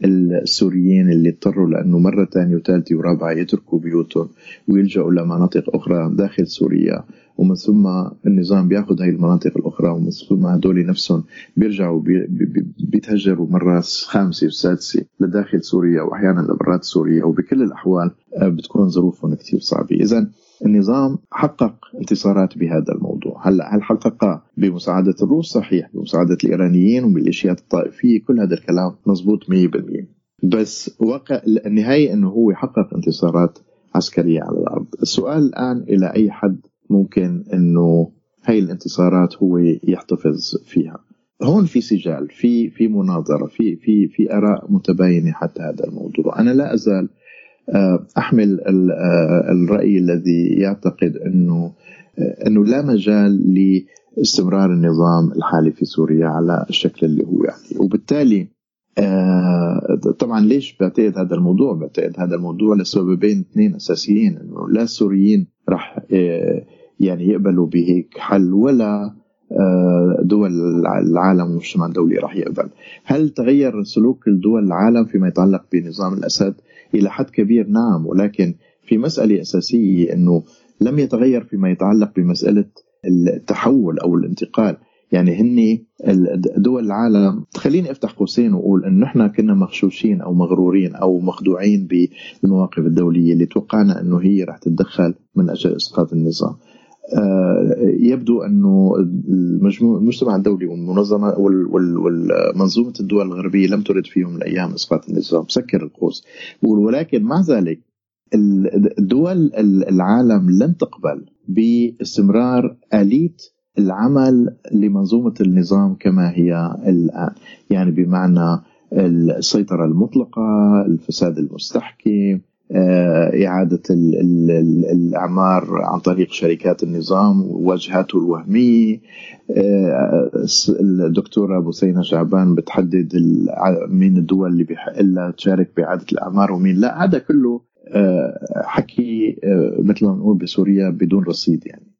السوريين اللي اضطروا لأنه مرة ثانية وثالثة ورابعة يتركوا بيوتهم ويلجأوا لمناطق أخرى داخل سوريا. ومن ثم النظام بياخذ هاي المناطق الأخرى ومن ثم هدول نفسهم بيرجعوا بي بي بيتهجروا مرة خامسة وسادسة لداخل سوريا وأحيانا لبرات سوريا وبكل الأحوال آه، بتكون ظروفهم كثير صعبة. إذا النظام حقق انتصارات بهذا الموضوع. هلا هل حققها بمساعدة الروس؟ صحيح. بمساعدة الإيرانيين وميليشيات الطائفية كل هذا الكلام مزبوط 100% بس واقع النهاية أنه هو حقق انتصارات عسكرية على الأرض. السؤال الآن إلى أي حد ممكن أنه هاي الانتصارات هو يحتفظ فيها. هون في سجال في في مناظرة في في في آراء متباينة حتى هذا الموضوع. أنا لا أزال آه، أحمل آه، الرأي الذي يعتقد إنه آه، إنه لا مجال لاستمرار النظام الحالي في سوريا على الشكل اللي هو عليه وبالتالي آه، طبعا ليش بعتقد هذا الموضوع؟ بعتقد هذا الموضوع لسببين اثنين أساسيين إنه لا السوريين راح آه، يعني يقبلوا بهيك حل ولا آه، دول العالم والمجتمع الدولي راح يقبل. هل تغير سلوك الدول العالم فيما يتعلق بنظام الأسد؟ إلى حد كبير نعم ولكن في مسألة أساسية أنه لم يتغير فيما يتعلق بمسألة التحول أو الانتقال. يعني هن دول العالم. خليني افتح قوسين وأقول انه نحن كنا مغشوشين أو مغرورين أو مخدوعين بالمواقف الدولية اللي توقعنا إنه هي رح تتدخل من أجل إسقاط النظام. آه، يبدو إنه المجتمع الدولي والمنظمة والمنظومة الدول الغربية لم ترد في يوم من الأيام إسقاط النظام. سكر القوس. ولكن مع ذلك الدول العالم لن تقبل باستمرار اليه العمل لمنظومة النظام كما هي الآن. يعني بمعنى السيطرة المطلقة الفساد المستحكم آه، إعادة الأعمار عن طريق شركات النظام وواجهاته الوهمية. آه، الدكتورة بوسينة شعبان بتحدد مين الدول اللي بيحق تشارك بإعادة الأعمار ومين لا. هذا كله آه، حكي مثل ما بنقول بسوريا بدون رصيد يعني.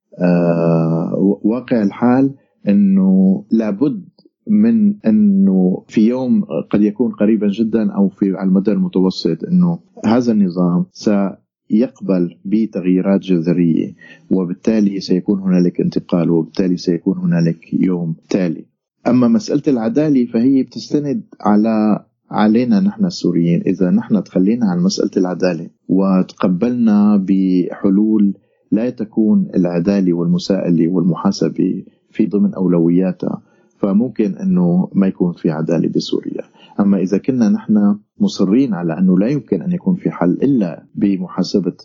واقع الحال إنه لابد من إنه في يوم قد يكون قريبا جدا أو في على المدى المتوسط إنه هذا النظام سيقبل بتغييرات جذرية وبالتالي سيكون هنالك انتقال وبالتالي سيكون هنالك يوم تالي. أما مسألة العدالة فهي بتستند على علينا نحن السوريين إذا نحن تخلينا عن مسألة العدالة وتقبلنا بحلول لا تكون العدالة والمساءلة والمحاسبة في ضمن أولوياتها فممكن إنه ما يكون في عدالة بسوريا. أما إذا كنا نحن مصرين على أنه لا يمكن أن يكون في حل إلا بمحاسبة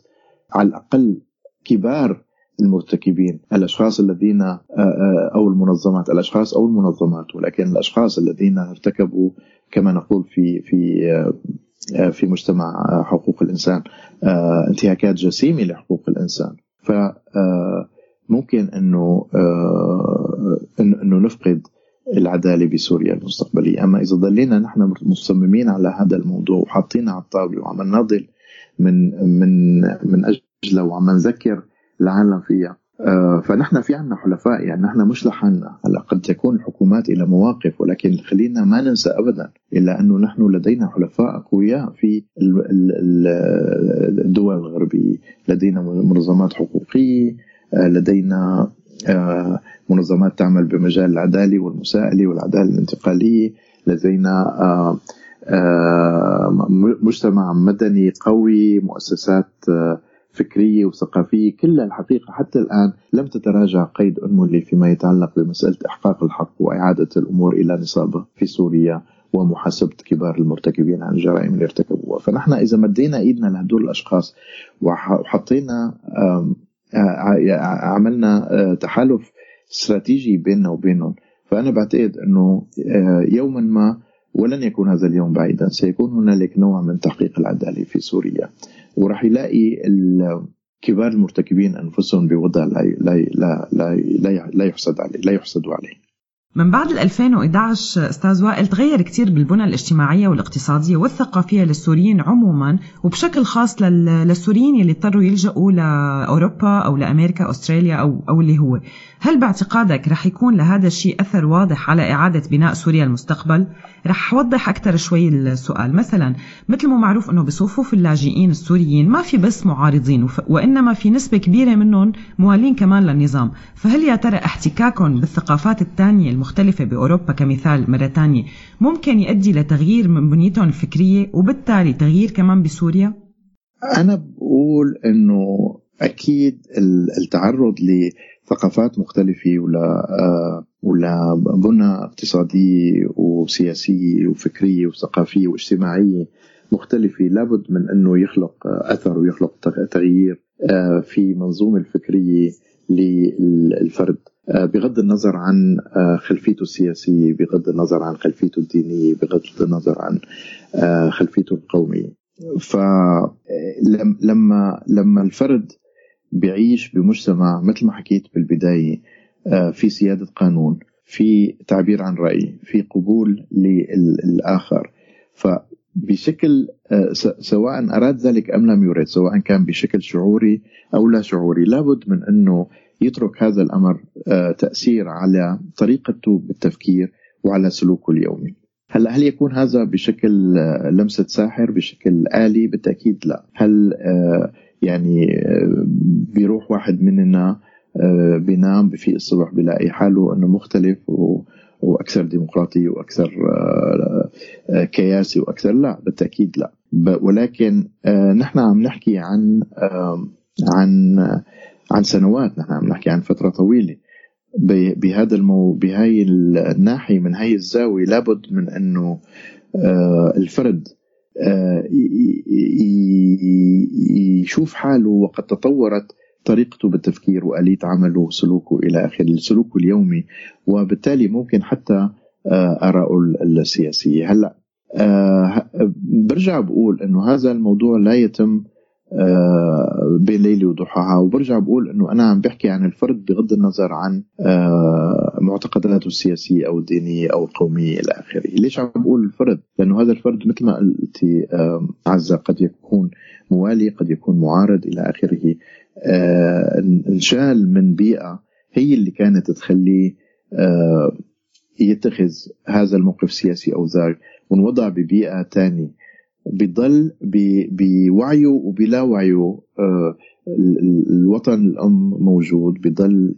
على الأقل كبار المرتكبين الأشخاص الذين آه، آه، أو المنظمات الأشخاص أو المنظمات ولكن الأشخاص الذين ارتكبوا كما نقول في في آه، في مجتمع حقوق الإنسان انتهاكات جسيمة لحقوق الإنسان. ف ممكن إنه إنه نفقد العدالة بسوريا المستقبلية، أما إذا ضلينا نحن مصممين على هذا الموضوع وحاطينه على الطاولة وعم نناضل من من من أجله وعم نذكر العالم فيها آه، فنحن في عنا حلفاء يعني نحن مش لحالنا هلأ قد تكون الحكومات إلى مواقف ولكن خلينا ما ننسى ابدا إلا أنه نحن لدينا حلفاء أقوياء في الدول الغربية. لدينا منظمات حقوقية آه، لدينا آه، منظمات تعمل بمجال العدالة والمساءلة والعدالة الانتقالية. لدينا آه، آه، مجتمع مدني قوي مؤسسات فكرية وثقافية كلها الحقيقة حتى الآن لم تتراجع قيد أنملي فيما يتعلق بمسألة إحقاق الحق وإعادة الأمور إلى نصابها في سوريا ومحاسبة كبار المرتكبين عن الجرائم اللي ارتكبوها. فنحن إذا مدينا إيدنا لهدول الأشخاص وحطينا عملنا تحالف استراتيجي بيننا وبينهم فأنا بعتقد أنه آه، يوما ما ولن يكون هذا اليوم بعيدا. سيكون هنالك نوع من تحقيق العدالة في سوريا. وراح يلاقي كبار المرتكبين أنفسهم بوضع لا لا لا لا, لا يحسد عليه لا يحسدوا عليه. من بعد 2011 أستاذ وائل تغير كثير بالبنى الاجتماعية والاقتصادية والثقافية للسوريين عموما وبشكل خاص للسوريين اللي اضطروا يلجأوا لأوروبا أو لأمريكا أستراليا أو أو اللي هو. هل باعتقادك رح يكون لهذا الشيء أثر واضح على إعادة بناء سوريا المستقبل؟ رح أوضح أكثر شوي السؤال. مثلا مثل ما معروف إنه بصفوف اللاجئين السوريين ما في بس معارضين وإنما في نسبة كبيرة منهم موالين كمان للنظام. فهل يا ترى احتكاكهم بالثقافات الثانية المختلفة بأوروبا كمثال مرة تانية ممكن يؤدي لتغيير من بنيتهم الفكرية وبالتالي تغيير كمان بسوريا؟ أنا بقول إنه أكيد التعرض لثقافات مختلفة ولا آه، ولا بنى اقتصادية وسياسية وفكرية وثقافية واجتماعية مختلفة لابد من أنه يخلق أثر ويخلق تغيير آه، في منظومة الفكرية للفرد بغض النظر عن آه، خلفيته السياسية بغض النظر عن خلفيته الدينية بغض النظر عن آه، خلفيته القومية. فلما لما الفرد بيعيش بمجتمع مثل ما حكيت بالبداية في سيادة قانون في تعبير عن رأي في قبول للآخر فبشكل آه، سواء أراد ذلك أم لم يرد سواء كان بشكل شعوري أو لا شعوري لابد من أنه يترك هذا الأمر آه، تأثير على طريقته بالتفكير وعلى سلوكه اليومي. هلا هل يكون هذا بشكل آه، لمسة ساحر بشكل آلي؟ بالتأكيد لا. هل آه، يعني بيروح واحد مننا بينام بفيق الصبح بيلاقي حاله إنه مختلف و وأكثر ديمقراطية وأكثر كياسي وأكثر؟ لا بالتأكيد لا. ولكن نحن عم نحكي عن عن عن سنوات. نحن عم نحكي عن فترة طويلة. ب- بهذا المو بهاي الناحية من هاي الزاوية لابد من إنه آه، الفرد آه، يشوف حاله وقد تطورت طريقته بالتفكير وآلية عمله وسلوكه إلى آخره سلوكه اليومي. وبالتالي ممكن حتى آه، آراءه السياسية. هلأ برجع بقول إنه هذا الموضوع لا يتم بين ليلة وضحاها. وبرجع بقول إنه أنا عم بحكي عن الفرد بغض النظر عن آه، معتقداته السياسية أو الدينية أو القومية إلى آخره، ليش عم بقول الفرد؟ لأنه هذا الفرد مثل ما قلتي آه، عزة قد يكون موالي قد يكون معارض إلى آخره. آه، انشال من بيئة هي اللي كانت تخليه آه، يتخذ هذا الموقف السياسي أو ذاك ونوضع ببيئة تانية. بضل بوعيه وبلا وعيه. آه، ال- ال- الوطن الأم موجود بضل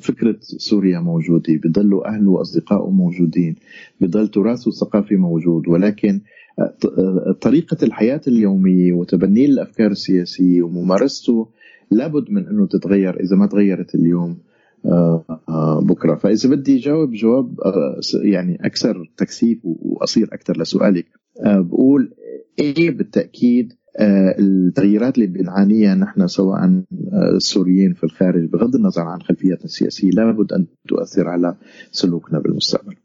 فكرة سوريا موجودة بضلوا أهله وأصدقائه موجودين بضل تراثه الثقافي موجود. ولكن آه، آه، طريقة الحياة اليومية وتبنيه الأفكار السياسية وممارسته لابد من أنه تتغير إذا ما تغيرت اليوم. بكرة. فإذا بدي جاوب جواب يعني أكثر تكثيف وأصير أكثر لسؤالك. بقول إيه بالتأكيد آه، التغييرات اللي بنعانيها نحن سواء آه، السوريين في الخارج بغض النظر عن خلفيتنا السياسية لابد أن تؤثر على سلوكنا بالمستقبل.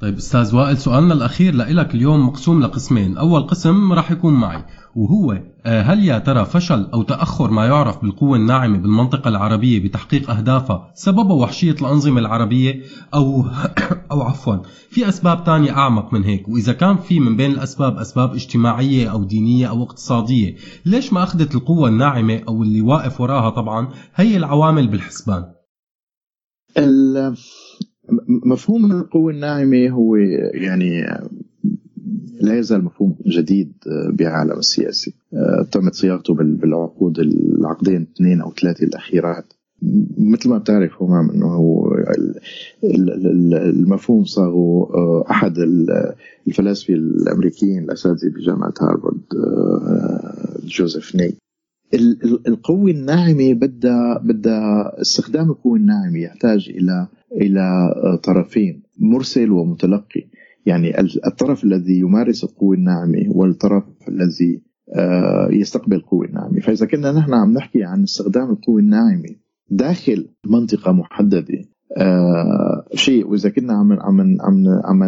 طيب أستاذ وائل سؤالنا الأخير لك اليوم مقسوم لقسمين، أول قسم راح يكون معي وهو آه، هل يا ترى فشل أو تأخر ما يعرف بالقوة الناعمة بالمنطقة العربية بتحقيق اهدافها سببه وحشية الأنظمة العربية؟ أو أو عفوا في أسباب تانية أعمق من هيك، وإذا كان في من بين الأسباب أسباب اجتماعية أو دينية أو اقتصادية، ليش ما أخذت القوة الناعمة أو اللي واقف وراها طبعا هي العوامل بالحسبان؟ مفهوم القوة الناعمة هو يعني لا يزال مفهوم جديد بعالم السياسي. آه، تمت صياغته بال- بالعقود العقدين اثنين أو ثلاثة الأخيرات. مثل ما بتعرف همام إنه هو ال- ال- ال- المفهوم صاغه آه، أحد ال- الفلاسفة الأمريكيين الأساتذة بجامعة هارفارد آه، جوزيف ني ال- ال- القوة الناعمة بدها بدها استخدام القوة الناعمة يحتاج إلى إلى طرفين مرسل ومتلقي. يعني ال- الطرف الذي يمارس القوة الناعمة والطرف الذي آه، يستقبل القوة الناعمة. فإذا كنا نحن عم نحكي عن استخدام القوة الناعمة داخل منطقة محددة آه، شيء. وإذا كنا عم عم عم عم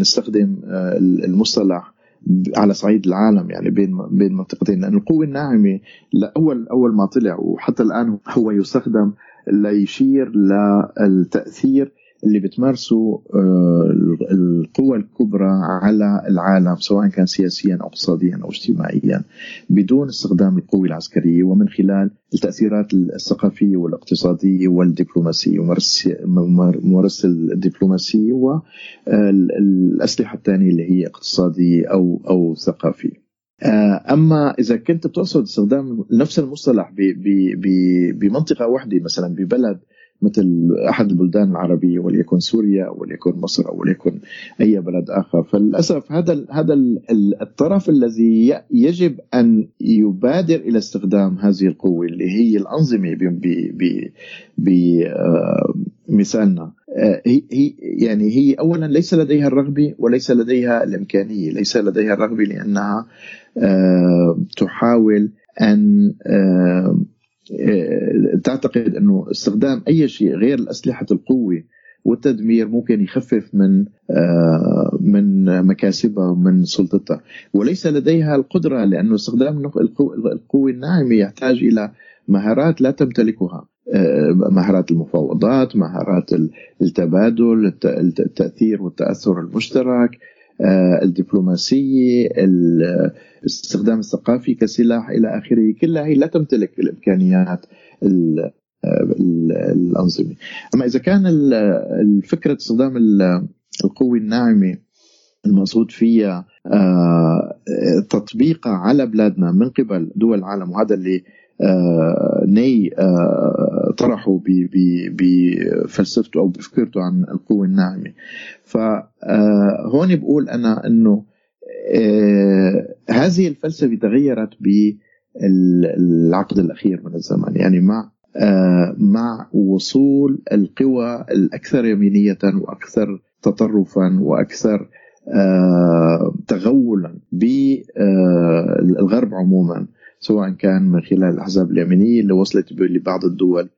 نستخدم آه، المصطلح على صعيد العالم يعني بين بين منطقتين. لأن القوة الناعمة لأول أول ما طلع وحتى الآن هو يستخدم ليشير للتأثير اللي بتمارسه آه، القوى الكبرى على العالم سواء كان سياسيا أو اقتصاديا أو اجتماعيا بدون استخدام القوة العسكرية ومن خلال التأثيرات الثقافية والاقتصادية والدبلوماسية وممارسة ممارسة الدبلوماسية والأسلحة الثانية اللي هي اقتصادية أو أو ثقافية. آه، أما إذا كنت بتقصد استخدام نفس المصطلح بمنطقة واحدة مثلا ببلد مثل أحد البلدان العربية وليكن سوريا وليكن مصر أو وليكن أي بلد آخر. فللأسف هذا هذا ال الطرف الذي يجب أن يبادر إلى استخدام هذه القوة اللي هي الأنظمة بمثالنا آه، هي هي يعني هي اولا ليس لديها الرغبة وليس لديها الإمكانية، ليس لديها الرغبة لأنها آه، تحاول أن آه، آه، تعتقد أنه استخدام أي شيء غير اسلحه القوة والتدمير ممكن يخفف من آه، من مكاسبها ومن سلطتها. وليس لديها القدرة لأنه استخدام القوة الناعمة يحتاج إلى مهارات لا تمتلكها. آه، مهارات المفاوضات مهارات التبادل الت- التأثير والتأثر المشترك آه، الدبلوماسية ال- الاستخدام الثقافي كسلاح إلى آخره. كلها هي لا تمتلك الإمكانيات ال- آه، ال- الأنظمة. أما إذا كان ال- الفكرة استخدام ال- القوة الناعمة المقصود فيها آه، تطبيقها على بلادنا من قبل دول العالم وهذا اللي ني آه، طرحه بفلسفته أو بفكرته عن القوة الناعمة. فهون بقول أنا إنه آه، هذه الفلسفة تغيرت بالعقد الأخير من الزمن. يعني مع آه، مع وصول القوى الأكثر يمينية وأكثر تطرفا وأكثر آه، تغولا بالغرب عموما. سواء كان من خلال الأحزاب اليمينيه اللي وصلت لبعض الدول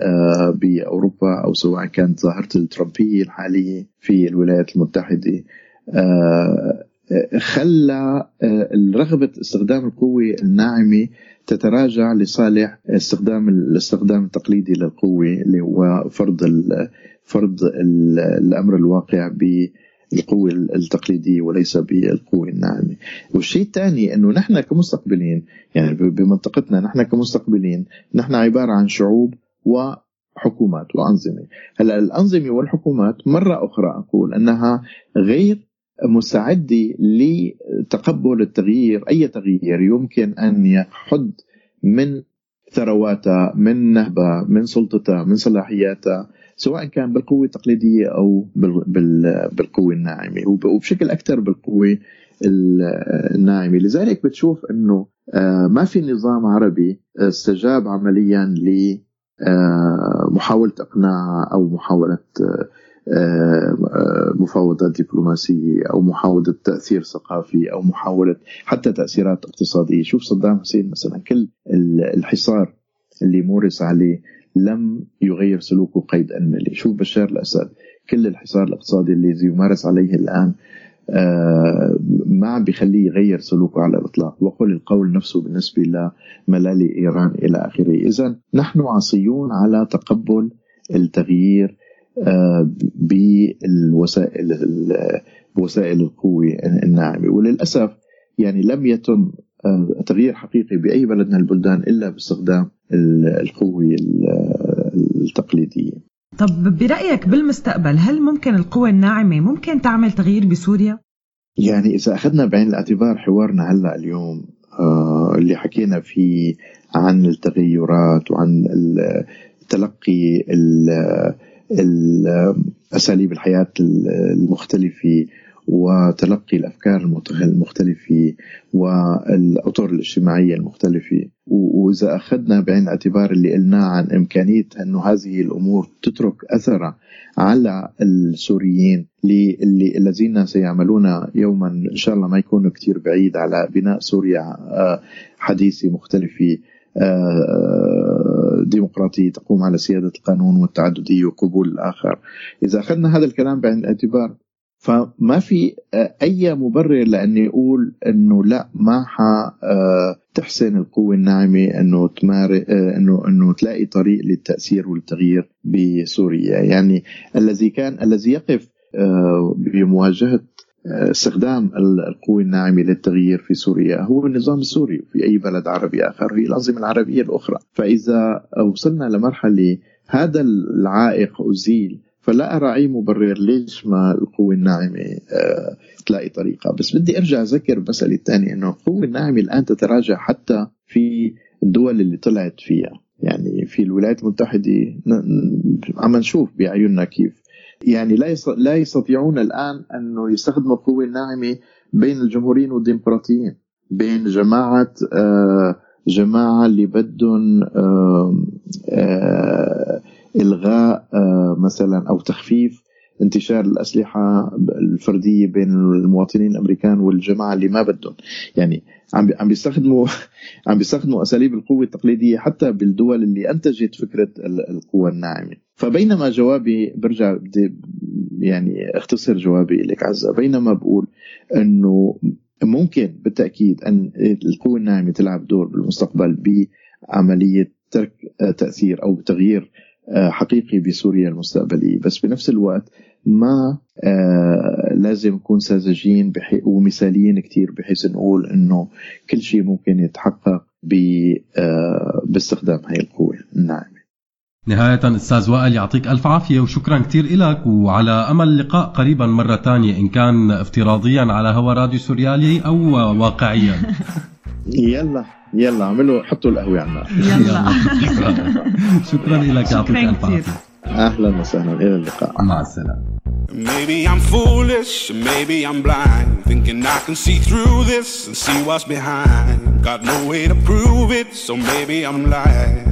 آه، بأوروبا أو سواء كانت ظاهرة الترامبية الحالية في الولايات المتحدة. آه، خلى آه، رغبة استخدام القوة الناعمة تتراجع لصالح استخدام الاستخدام التقليدي للقوة اللي هو فرض فرض ال- الأمر الواقع بالقوه التقليدية وليس بالقوة الناعمة. والشيء الثاني إنه نحن كمستقبلين يعني بمنطقتنا نحن كمستقبلين نحن عبارة عن شعوب وحكومات وأنظمة. هلأ الأنظمة والحكومات مرة أخرى أقول أنها غير مستعده لتقبل التغيير أي تغيير يمكن أن يحد من ثرواتها من نهبها من سلطتها من صلاحياتها سواء كان بالقوة التقليدية أو بال- بال- بالقوة الناعمة وب- وبشكل أكثر بالقوة ال- الناعمة. لذلك بتشوف أنه آه، ما في نظام عربي استجاب عمليا لمحاولة إقناع أو محاولة آه، آه، مفاوضات دبلوماسية أو محاولة تأثير ثقافي أو محاولة حتى تأثيرات اقتصادية. شوف صدام حسين مثلا كل ال- الحصار اللي مورس عليه لم يغير سلوكه قيد أنملي. شوف بشار الأسد كل الحصار الاقتصادي الذي يمارس عليه الآن آه، ما عم بيخليه يغير سلوكه على الإطلاق. وقل القول نفسه بالنسبة لملالي إيران إلى آخره. إذا نحن عصيون على تقبل التغيير آه، بالوسائل ال- بوسائل القوة الناعمة. وللأسف يعني لم يتم تغيير حقيقي بأي بلد من البلدان إلا باستخدام ال- القوة ال- التقليدية طب برأيك بالمستقبل هل ممكن القوى الناعمة ممكن تعمل تغيير بسوريا؟ يعني إذا أخذنا بعين الاعتبار حوارنا هلأ اليوم آه، اللي حكينا فيه عن التغيرات وعن تلقي ال- ال- أساليب الحياة المختلفة وتلقي الأفكار المت- المختلفة والأطر الاجتماعية المختلفة. و- وإذا أخذنا بعين الاعتبار اللي قلناه عن إمكانية أنه هذه الأمور تترك أثرها على السوريين اللي الذين سيعملون يوما إن شاء الله ما يكونوا كتير بعيد على بناء سوريا آه، حديثة مختلفة آه، ديمقراطية تقوم على سيادة القانون والتعددية وقبول الآخر. إذا أخذنا هذا الكلام بعين الاعتبار فما في آه، أي مبرر لأني أقول أنه لا ما ح آه، تحسن القوة الناعمة أنه تمار آه، أنه أنه تلاقي طريق للتأثير والتغيير بسوريا. يعني الذي كان الذي يقف بمواجهة استخدام ال- القوة الناعمة للتغيير في سوريا هو النظام السوري وفي أي بلد عربي آخر هي الأنظمة العربية الأخرى. فإذا وصلنا لمرحلة هذا العائق أزيل فلا أرى أي مبرر ليش ما القوة الناعمة آه، تلاقي طريقة. بس بدي أرجع أذكر المسألة الثانية أنه القوة الناعمة الآن تتراجع حتى في الدول اللي طلعت فيها. يعني في الولايات المتحدة عم نشوف بعيوننا كيف. يعني لا لا يستطيعون الآن أنه يستخدموا القوة الناعمة بين الجمهوريين والديمقراطيين بين جماعة آه، جماعة اللي بدهم آه، آه، آه، مثلا أو تخفيف انتشار الأسلحة الفردية بين المواطنين الأمريكان والجماعة اللي ما بدهم. يعني عم عم بيستخدموا عم بيستخدموا أساليب القوة التقليدية حتى بالدول اللي أنتجت فكرة ال- القوى الناعمة. فبينما جوابي برجع بدي يعني اختصر جوابي لك عزة بينما بقول إنه ممكن بالتأكيد أن القوة الناعمة تلعب دور بالمستقبل بعملية ترك تأثير أو تغيير آه، حقيقي بسوريا المستقبلية. بس بنفس الوقت ما آه، لازم نكون ساذجين ومثاليين كتير بحيث نقول إنه كل شيء ممكن يتحقق آه، باستخدام هاي القوة. الناعمة نهاية أستاذ وائل يعطيك ألف عافية وشكرا كتير إلك وعلى أمل لقاء قريبا مرة تانية إن كان افتراضيا على هوا راديو سوريالي أو واقعيا. يلا يلا اعملوا حطوا القهوة على النار شكرا شكرا لك يعطيك ألف عافية. أهلا وسهلا إلى اللقاء. مع السلامة. Maybe I'm foolish, maybe I'm blind. Thinking I can see through this and see what's behind. Got no way to prove it, so maybe I'm lying.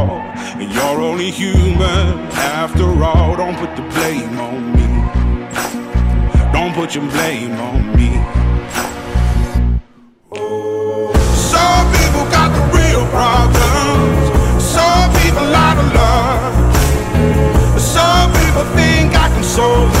only human after all. Don't put the blame on me. Don't put your blame on me. Some people got the real problems. Some people out of love. Some people think I can solve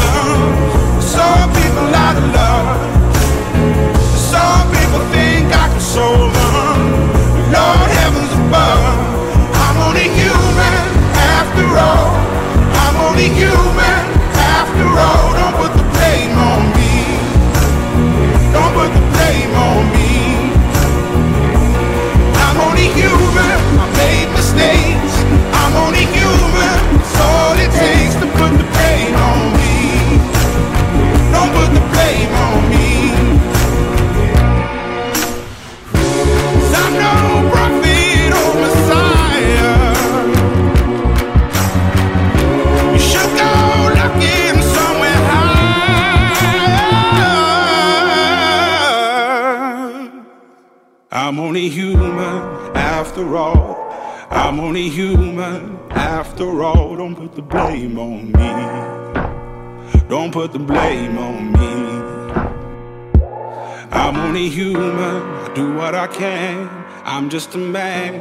Just a man.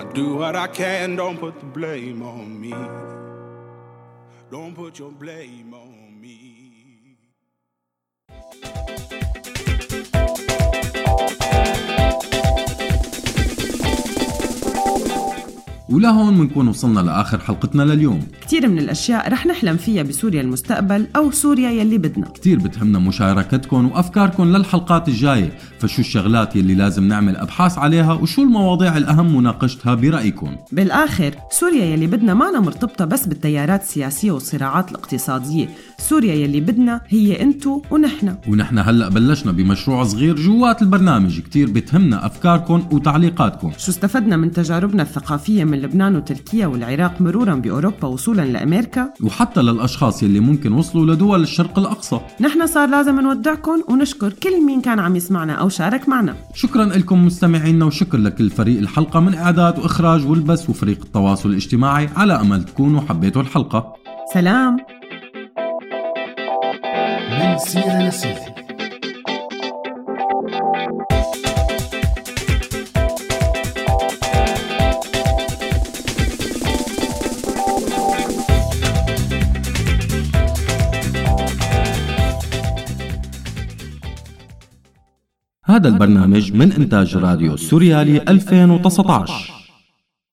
I do what I can. Don't put the blame on me. Don't put your blame on me. ولهون بنكون وصلنا لآخر حلقتنا لليوم كتير من الأشياء رح نحلم فيها بسوريا المستقبل أو سوريا يلي بدنا كتير بتهمنا مشاركتكم وأفكاركم للحلقات الجاية فشو الشغلات يلي لازم نعمل أبحاث عليها وشو المواضيع الأهم مناقشتها برأيكم؟ بالآخر سوريا يلي بدنا مانا مرتبطة بس بالتيارات السياسية والصراعات الاقتصادية. سوريا يلي بدنا هي أنتو ونحن. ونحن هلأ بلشنا بمشروع صغير جوات البرنامج. كتير بتهمنا أفكاركم وتعليقاتكم. شو استفدنا من تجاربنا الثقافية من لبنان وتركيا والعراق مرورا بأوروبا وصولا لأمريكا؟ وحتى للأشخاص يلي ممكن وصلوا لدول الشرق الأقصى. نحن صار لازم نودعكم ونشكر كل مين كان عم يسمعنا أو شارك معنا. شكرا لكم مستمعينا وشكر لكل فريق الحلقة من إعداد وإخراج والبث وفريق التواصل الاجتماعي على أمل تكونوا حبيتوا الحلقة. سلام. من سيرة لسيرة هذا البرنامج من إنتاج راديو سوريالي 2019